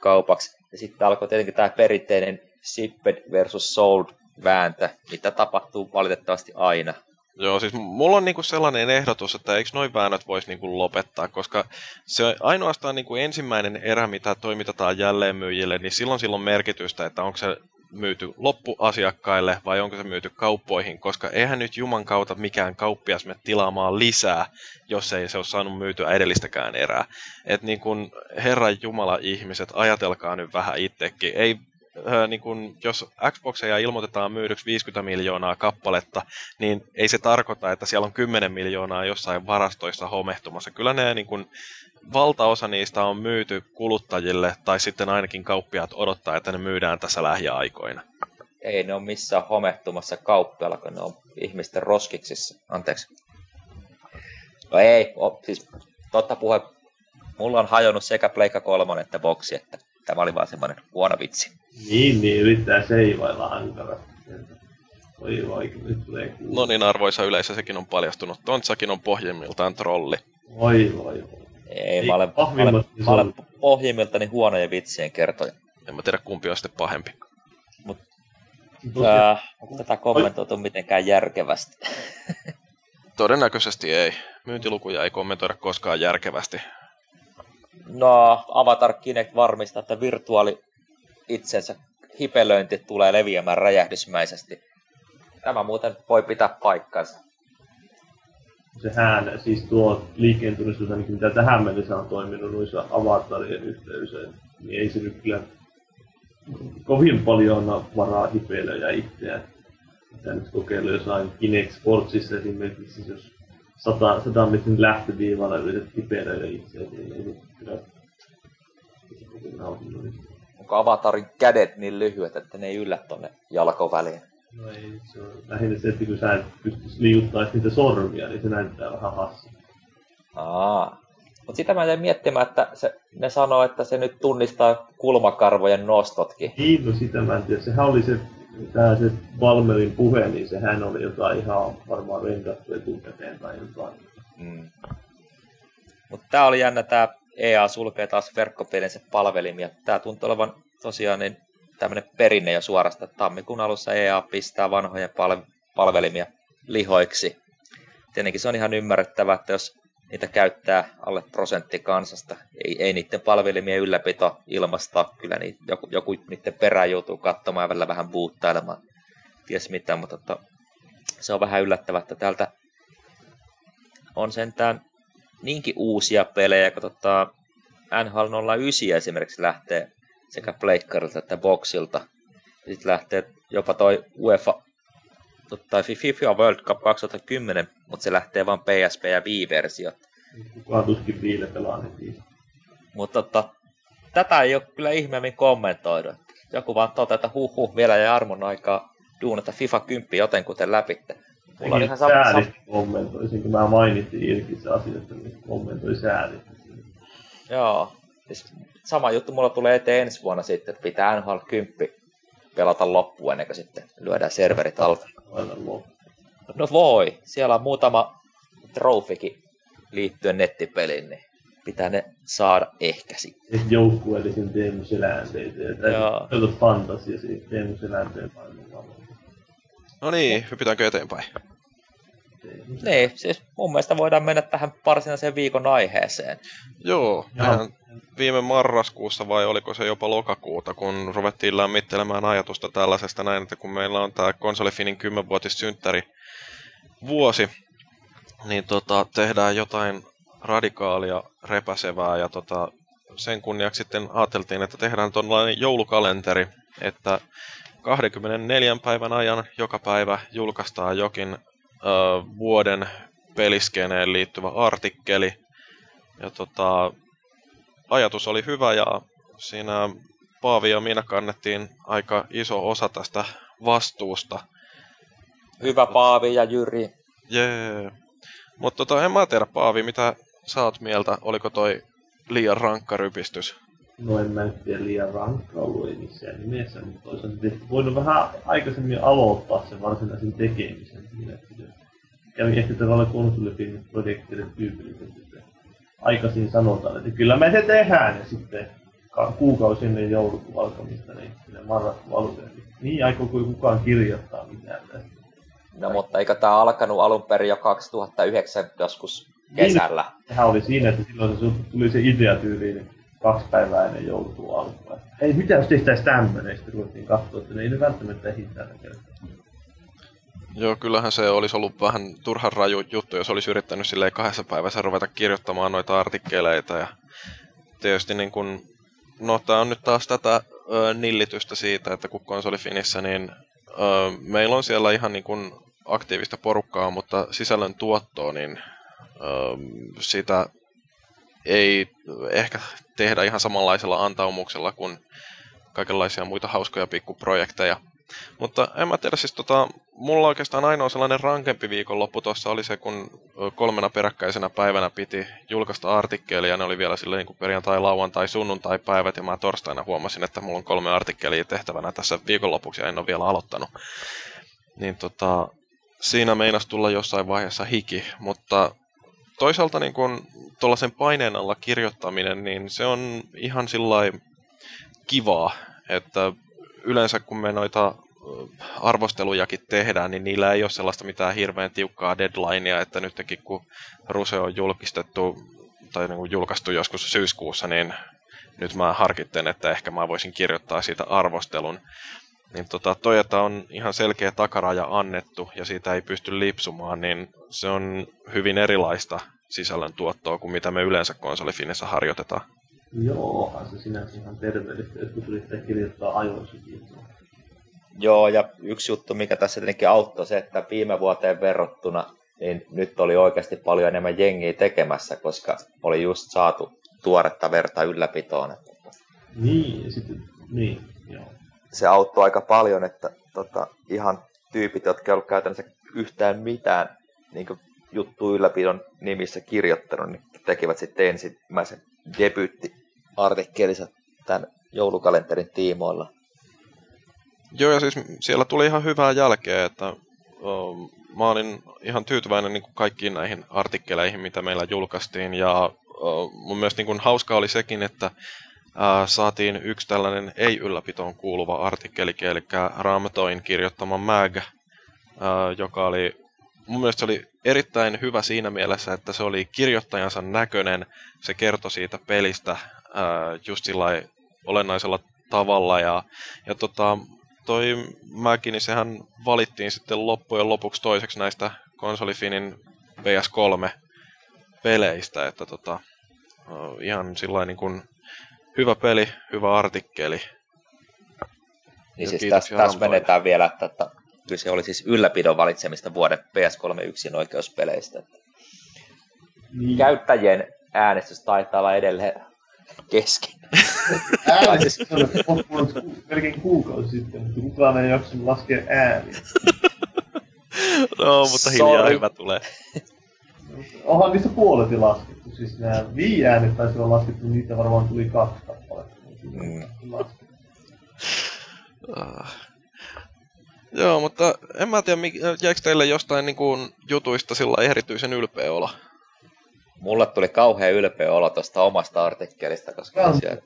kaupaksi. Ja sitten alkoi tietenkin tämä perinteinen Shipped versus Sold vääntö, mitä tapahtuu valitettavasti aina. Joo, siis mulla on niinku sellainen ehdotus, että eikö noin väännöt voisi niinku lopettaa, koska se ainoastaan niinku ensimmäinen erä, mitä toimitetaan jälleenmyyjille, niin silloin silloin merkitystä, että onko se myyty loppuasiakkaille vai onko se myyty kauppoihin, koska eihän nyt Juman kautta mikään kauppias me tilaamaan lisää, jos ei se ole saanut myytyä edellistäkään erää. Että niin kun Herran Jumala ihmiset, ajatelkaa nyt vähän itsekin. Ei niin kun, jos Xboxeja ilmoitetaan myydyksi 50 miljoonaa kappaletta, niin ei se tarkoita, että siellä on 10 miljoonaa jossain varastoissa homehtumassa. Kyllä ne niin kun, valtaosa niistä on myyty kuluttajille, tai sitten ainakin kauppiaat odottaa, että ne myydään tässä lähiaikoina. ei ne ole missään homehtumassa kauppialla, kun ne on ihmisten roskiksissa. Anteeksi. No ei, o, siis totta puhe, mulla on hajonnut sekä Pleikka 3 että Boxi, että tämä oli vaan semmoinen huono vitsi. Niin, niin, yrittää seivailla ankarasti. Oi vai, nyt tulee kuulla. No niin, arvoisa yleisö, sekin on paljastunut. Tontsakin on pohjimmiltaan trolli. Voi voi voi. Ei, Ei, mä olen, mä olen, mä olen pohjimmiltani huonojen vitsien kertoja. En mä tiedä kumpi on sitten pahempi. Tosiaan, Ää, onko tätä kommentoitu mitenkään järkevästi? Todennäköisesti ei. Myyntilukuja ei kommentoida koskaan järkevästi. No, Avatar Kinect varmistaa, että virtuaali itsensä hipelöinti tulee leviämään räjähdysmäisesti. Tämä muuten voi pitää paikkansa. sehän, siis tuo liikkeen ainakin mitä tähän mennessä on toiminut noissa avatarien yhteydessä, niin ei se nyt kyllä kovin paljon on varaa hipeilöjä itseään. Mitä nyt kokeilu jossain Kinect Sportsissa esimerkiksi, jos 100, 100 metrin lähtöviivalla yrität hipeilöidä itseään, niin ei se kovin nautinut. Onko Avatarin kädet niin lyhyet, että ne ei yllä tonne jalkoväliin? No ei, se on lähinnä se, että kun sä et pystyisi liikuttamaan niitä sormia, niin se näyttää vähän hassu. Aa. Mutta sitä mä jäin miettimään, että se, ne sanoo, että se nyt tunnistaa kulmakarvojen nostotkin. Niin, no sitä mä en tiedä. Sehän oli se, tää se Valmerin puhe, niin sehän oli jotain ihan varmaan rendattu etukäteen tai jotain. Mm. Mutta tää oli jännä, tää EA sulkee taas verkkopelinsä palvelimia. Tää tuntuu olevan tosiaan niin tämmönen perinne jo suorasta. Tammikuun alussa EA pistää vanhoja pal- palvelimia lihoiksi. Tietenkin se on ihan ymmärrettävää, että jos niitä käyttää alle prosentti kansasta, ei, ei niiden palvelimien ylläpito ilmasta, kyllä niin, joku, joku niiden perään joutuu katsomaan ja välillä vähän buuttailemaan, ties mitä, mutta tota, se on vähän yllättävää, että täältä on sentään niinkin uusia pelejä, kun tota, NHL 09 esimerkiksi lähtee sekä Pleikkarilta että Boxilta. Sitten lähtee jopa toi UEFA tai FIFA World Cup 2010, mutta se lähtee vain PSP ja Wii-versio. Kukaan tuskin viile pelaa ne. Mutta tota, tätä ei ole kyllä ihmeemmin kommentoidu. Joku vaan toteaa, että huh, huh vielä ja armon aikaa duunata FIFA 10 jotenkuten läpitte. Mulla on ihan sama, kommentoisin, kun mä mainitsin Irkin se asia, että kommentoi säädit. Joo. Siis sama juttu mulla tulee eteen ensi vuonna sitten, että pitää NHL 10 pelata loppuun ennen kuin sitten lyödään serverit alta. No voi, siellä on muutama trofikin liittyen nettipeliin, niin pitää ne saada ehkä sitten. Joukkueellisen Teemu Selänteitä. Ja Joo. fantasia siitä Teemu Selänteen No niin, hypitäänkö eteenpäin? Niin, siis mun mielestä voidaan mennä tähän varsinaiseen viikon aiheeseen. Joo, Joo. mehän viime marraskuussa vai oliko se jopa lokakuuta, kun ruvettiin lämmittelemään ajatusta tällaisesta näin, että kun meillä on tämä konsolifinin 10-vuotissynttäri vuosi, niin tota, tehdään jotain radikaalia, repäsevää ja tota, sen kunniaksi sitten ajateltiin, että tehdään tuollainen joulukalenteri, että 24 päivän ajan joka päivä julkaistaan jokin vuoden peliskeneen liittyvä artikkeli. Ja tota, ajatus oli hyvä ja siinä Paavi ja minä kannettiin aika iso osa tästä vastuusta. Hyvä Paavi ja Jyri. Jee. Mutta tota, en mä tiedä Paavi, mitä sä oot mieltä, oliko toi liian rankka rypistys? No en mä nyt tiedä liian rankka ollut ei missään nimessä, mutta toisaalta voinut vähän aikaisemmin aloittaa sen varsinaisen tekemisen. Siinä, että kävi ehkä tavallaan konsolifilmin projektille tyypillisesti, että aikaisin sanotaan, että kyllä me se tehdään, ja sitten ka- kuukausi ennen joulukuun alkamista, niin sinne marraskuun alueen, niin niin aikooko kukaan kirjoittaa mitään tästä. No mutta eikö tää alkanut alun perin jo 2009 joskus kesällä? Sehän oli siinä, että silloin se tuli se idea tyyliin kaksi päivää ennen joulukuun alkua. että Hei, mitä jos tehtäisiin tämmöinen? Sitten ruvettiin katsoa, että ne ei ne välttämättä ehdi tällä kertaa. Joo, kyllähän se olisi ollut vähän turhan raju juttu, jos olisi yrittänyt silleen kahdessa päivässä ruveta kirjoittamaan noita artikkeleita. Ja tietysti niin kun, no tää on nyt taas tätä ö, nillitystä siitä, että kun konsolifinissä, niin ö, meillä on siellä ihan niin kun aktiivista porukkaa, mutta sisällön tuottoa, niin ö, sitä ei ehkä tehdä ihan samanlaisella antaumuksella kuin kaikenlaisia muita hauskoja pikkuprojekteja. Mutta en mä tiedä, siis tota, mulla oikeastaan ainoa sellainen rankempi viikonloppu tuossa oli se, kun kolmena peräkkäisenä päivänä piti julkaista artikkelia, ne oli vielä silleen niin perjantai, lauantai, sunnuntai päivät, ja mä torstaina huomasin, että mulla on kolme artikkelia tehtävänä tässä viikonlopuksi, ja en ole vielä aloittanut. Niin tota, siinä meinas tulla jossain vaiheessa hiki, mutta toisaalta niin kun tuollaisen paineen alla kirjoittaminen, niin se on ihan sillä kivaa, että yleensä kun me noita arvostelujakin tehdään, niin niillä ei ole sellaista mitään hirveän tiukkaa deadlinea, että nytkin kun Ruse on julkistettu tai niin kuin julkaistu joskus syyskuussa, niin nyt mä harkitten, että ehkä mä voisin kirjoittaa siitä arvostelun. Niin tota, toi, että on ihan selkeä takaraja annettu ja siitä ei pysty lipsumaan, niin se on hyvin erilaista sisällön tuottoa kuin mitä me yleensä konsolifinissä harjoitetaan. Joo, se sinänsä ihan terveellistä, että yrittää kirjoittaa ajoissa Joo, ja yksi juttu, mikä tässä tietenkin auttoi se, että viime vuoteen verrattuna, niin nyt oli oikeasti paljon enemmän jengiä tekemässä, koska oli just saatu tuoretta verta ylläpitoon. Niin, sitten, niin, joo. Se auttoi aika paljon, että tota, ihan tyypit, jotka eivät käytännössä yhtään mitään niin juttu ylläpidon nimissä kirjoittanut, niin tekivät sitten ensimmäisen debyyttiartikkelinsa tämän joulukalenterin tiimoilla. Joo, ja siis siellä tuli ihan hyvää jälkeä, että o, mä olin ihan tyytyväinen niin kuin kaikkiin näihin artikkeleihin, mitä meillä julkaistiin, ja o, mun mielestä niin kuin hauska oli sekin, että saatiin yksi tällainen ei-ylläpitoon kuuluva artikkeli, eli Ramtoin kirjoittama Mag, ää, joka oli, mun mielestä se oli erittäin hyvä siinä mielessä, että se oli kirjoittajansa näköinen, se kertoi siitä pelistä ää, just sillä olennaisella tavalla, ja, ja tota, toi Mäki, niin sehän valittiin sitten loppujen lopuksi toiseksi näistä konsolifinin PS3-peleistä, että tota, ihan sillä niin kuin hyvä peli, hyvä artikkeli. Niin siis tässä täs menetään vielä, että, että kyse oli siis ylläpidon valitsemista vuoden PS3 yksin oikeuspeleistä. Niin. Käyttäjien äänestys taitaa olla edelleen kesken. <laughs> Äänestys on melkein kuukausi sitten, mutta kukaan ei jaksanut laskea ääniä. <laughs> no, mutta hiljaa Sorry. hyvä tulee. Onhan niistä puolet laskettu. Siis nämä vii äänet taisi olla laskettu, niitä varmaan tuli kaksi kappaletta. Mm. Ah. Joo, mutta en mä tiedä, jäikö teille jostain niin kuin, jutuista sillä erityisen ylpeä olla? mulle tuli kauhean ylpeä olo tuosta omasta artikkelista, koska se,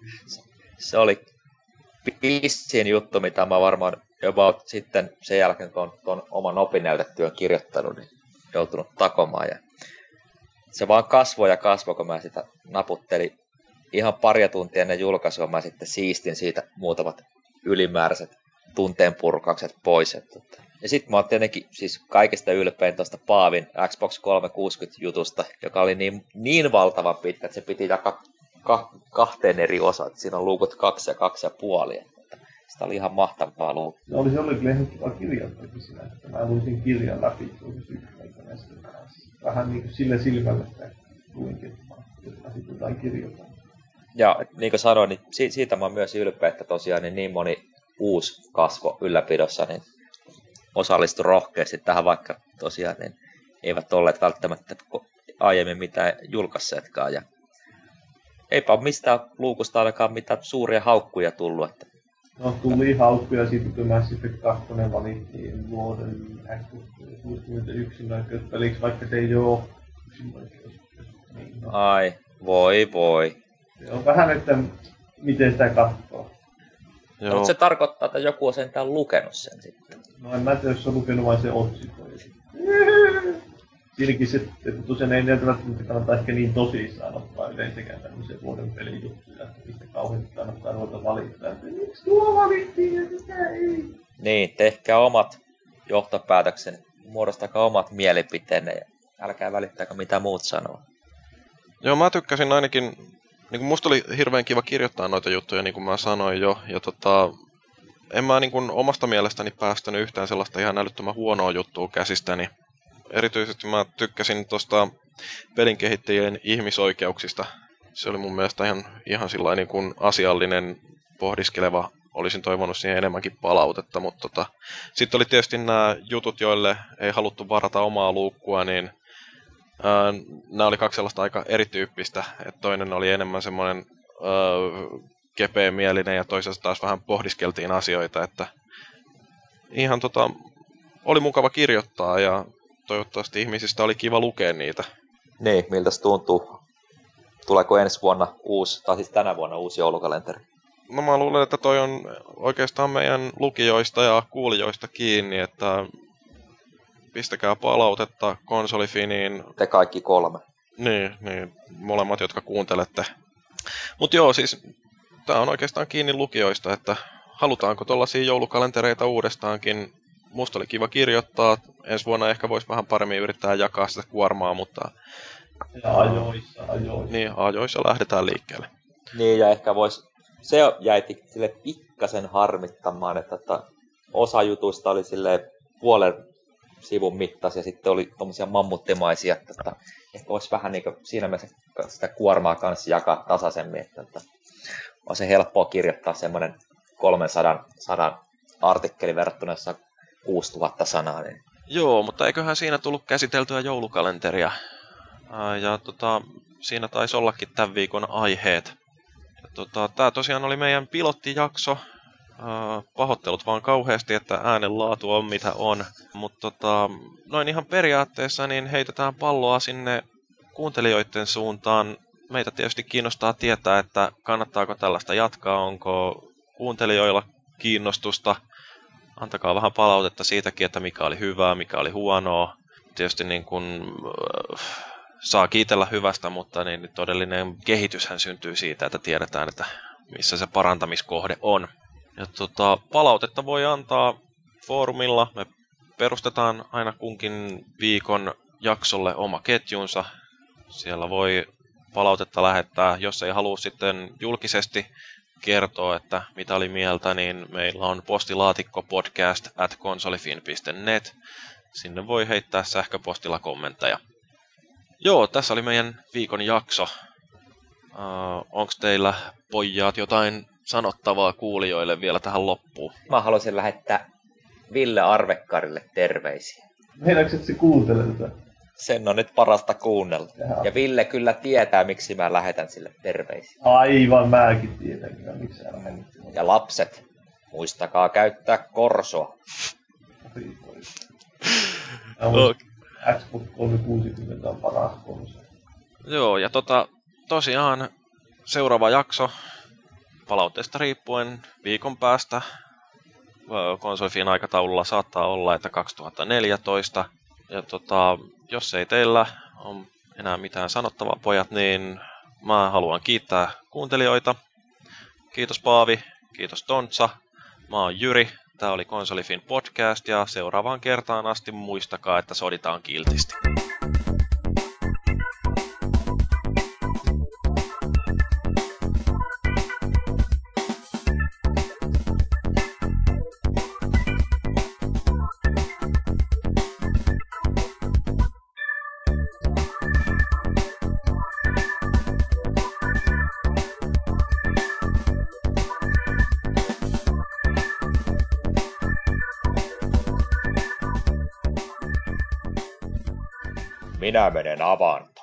se oli pissin juttu, mitä mä varmaan jopa sitten sen jälkeen, kun on tuon oman opinnäytetyön kirjoittanut, niin joutunut takomaan. Ja se vaan kasvoi ja kasvoi, kun mä sitä naputtelin ihan paria tuntia ennen julkaisua, mä sitten siistin siitä muutamat ylimääräiset tunteenpurkaukset pois. Että, ja sitten mä oon tietenkin siis kaikista ylpein tuosta Paavin Xbox 360 jutusta, joka oli niin, niin valtavan pitkä, että se piti jakaa ka- kahteen eri osaan. Siinä on luukut kaksi ja kaksi ja puoli. Sitä oli ihan mahtavaa luukua. No oli se oli kyllä ihan kiva kirjoittakin siinä, että mä luin kirjan läpi Vähän niin kuin sillä silmällä että luinkin, että mä sitten jotain kirjoitan. Ja niin kuin sanoin, niin siitä mä oon myös ylpeä, että tosiaan niin, niin moni uusi kasvo ylläpidossa, niin osallistui rohkeasti tähän, vaikka tosiaan niin eivät olleet välttämättä aiemmin mitään julkaisseetkaan. Ja eipä ole mistään luukusta ainakaan mitään suuria haukkuja tullut. Että... No tuli haukkuja siitä, kun Mass Effect 2 valittiin vuoden Xbox 61 peliksi, vaikka se ei ole niin, no. Ai, voi voi. Se on vähän, että miten sitä katsoo. Joo. Mutta se tarkoittaa, että joku on sentään lukenut sen sitten. No en mä tiedä, jos on lukenut vain se otsikko. Siinäkin se, että tosiaan ei näitä välttämättä kannata ehkä niin tosissaan ottaa yleensäkään tämmöisiä vuoden pelijuttuja, mistä kauheasti kannattaa ruveta valittaa, että miksi tuo valittiin ja mitä ei. Niin, tehkää omat johtopäätöksen, muodostakaa omat mielipiteenne ja älkää välittäkö mitä muut sanoo. Joo, mä tykkäsin ainakin niin kuin musta oli hirveän kiva kirjoittaa noita juttuja, niin kuin mä sanoin jo. Ja tota, en mä niin kuin omasta mielestäni päästänyt yhtään sellaista ihan älyttömän huonoa juttua käsistäni. Erityisesti mä tykkäsin tuosta pelin kehittäjien ihmisoikeuksista. Se oli mun mielestä ihan, ihan niin kuin asiallinen, pohdiskeleva olisin toivonut siihen enemmänkin palautetta, mutta tota, sitten oli tietysti nämä jutut, joille ei haluttu varata omaa luukkua, niin ää, nämä oli kaksi sellaista aika erityyppistä, että toinen oli enemmän semmoinen kepeämielinen ja toisessa taas vähän pohdiskeltiin asioita, että ihan tota, oli mukava kirjoittaa ja toivottavasti ihmisistä oli kiva lukea niitä. Niin, miltä se tuntuu? Tuleeko ensi vuonna uusi, tai siis tänä vuonna uusi joulukalenteri? No mä luulen, että toi on oikeastaan meidän lukijoista ja kuulijoista kiinni, että pistäkää palautetta konsolifiniin. Te kaikki kolme. Niin, niin molemmat, jotka kuuntelette. Mutta joo, siis tää on oikeastaan kiinni lukijoista, että halutaanko tuollaisia joulukalentereita uudestaankin. Musta oli kiva kirjoittaa. Ensi vuonna ehkä voisi vähän paremmin yrittää jakaa sitä kuormaa, mutta... Ja ajoissa, ajoissa. Niin, ajoissa lähdetään liikkeelle. Niin, ja ehkä voisi... Se jäi sille pikkasen harmittamaan, että, että osa jutuista oli sille puolen sivun mittaisia, ja sitten oli tuommoisia mammuttimaisia, että, että ehkä voisi vähän niin kuin siinä mielessä sitä kuormaa kanssa jakaa tasaisemmin, että, että on se helppoa kirjoittaa semmoinen 300 100 artikkeli verrattuna jossa 6000 sanaa. Niin. Joo, mutta eiköhän siinä tullut käsiteltyä joulukalenteria. Ja tota, siinä taisi ollakin tämän viikon aiheet. Ja tota, Tämä tosiaan oli meidän pilottijakso. Pahoittelut vaan kauheasti, että äänen laatu on mitä on. Mutta tota, noin ihan periaatteessa niin heitetään palloa sinne kuuntelijoiden suuntaan. Meitä tietysti kiinnostaa tietää, että kannattaako tällaista jatkaa, onko kuuntelijoilla kiinnostusta. Antakaa vähän palautetta siitäkin, että mikä oli hyvää, mikä oli huonoa. Tietysti niin kun, äh, saa kiitellä hyvästä, mutta niin todellinen kehityshän syntyy siitä, että tiedetään, että missä se parantamiskohde on. Ja tota, palautetta voi antaa foorumilla. Me perustetaan aina kunkin viikon jaksolle oma ketjunsa. Siellä voi palautetta lähettää, jos ei halua sitten julkisesti kertoa, että mitä oli mieltä, niin meillä on postilaatikko podcast at konsolifin.net. Sinne voi heittää sähköpostilla kommentteja. Joo, tässä oli meidän viikon jakso. Uh, Onko teillä pojat jotain sanottavaa kuulijoille vielä tähän loppuun? Mä haluaisin lähettää Ville Arvekkarille terveisiä. Meinaatko, että se kuuntelee tätä? Sen on nyt parasta kuunnella. Jaha. Ja Ville kyllä tietää, miksi mä lähetän sille terveisiä. Aivan, mäkin tiedän kyllä, miksi sä lähetät. Ja lapset, muistakaa käyttää korsoa. Xbox 360 on paras konsoli. Joo, ja tota, tosiaan seuraava jakso palautteesta riippuen viikon päästä konsolifin aikataululla saattaa olla, että 2014. Ja tota, jos ei teillä ole enää mitään sanottavaa, pojat, niin mä haluan kiittää kuuntelijoita. Kiitos Paavi, kiitos Tontsa, mä oon Jyri, tää oli Konsolifin podcast ja seuraavaan kertaan asti muistakaa, että soditaan kiltisti. Minä menen avaan.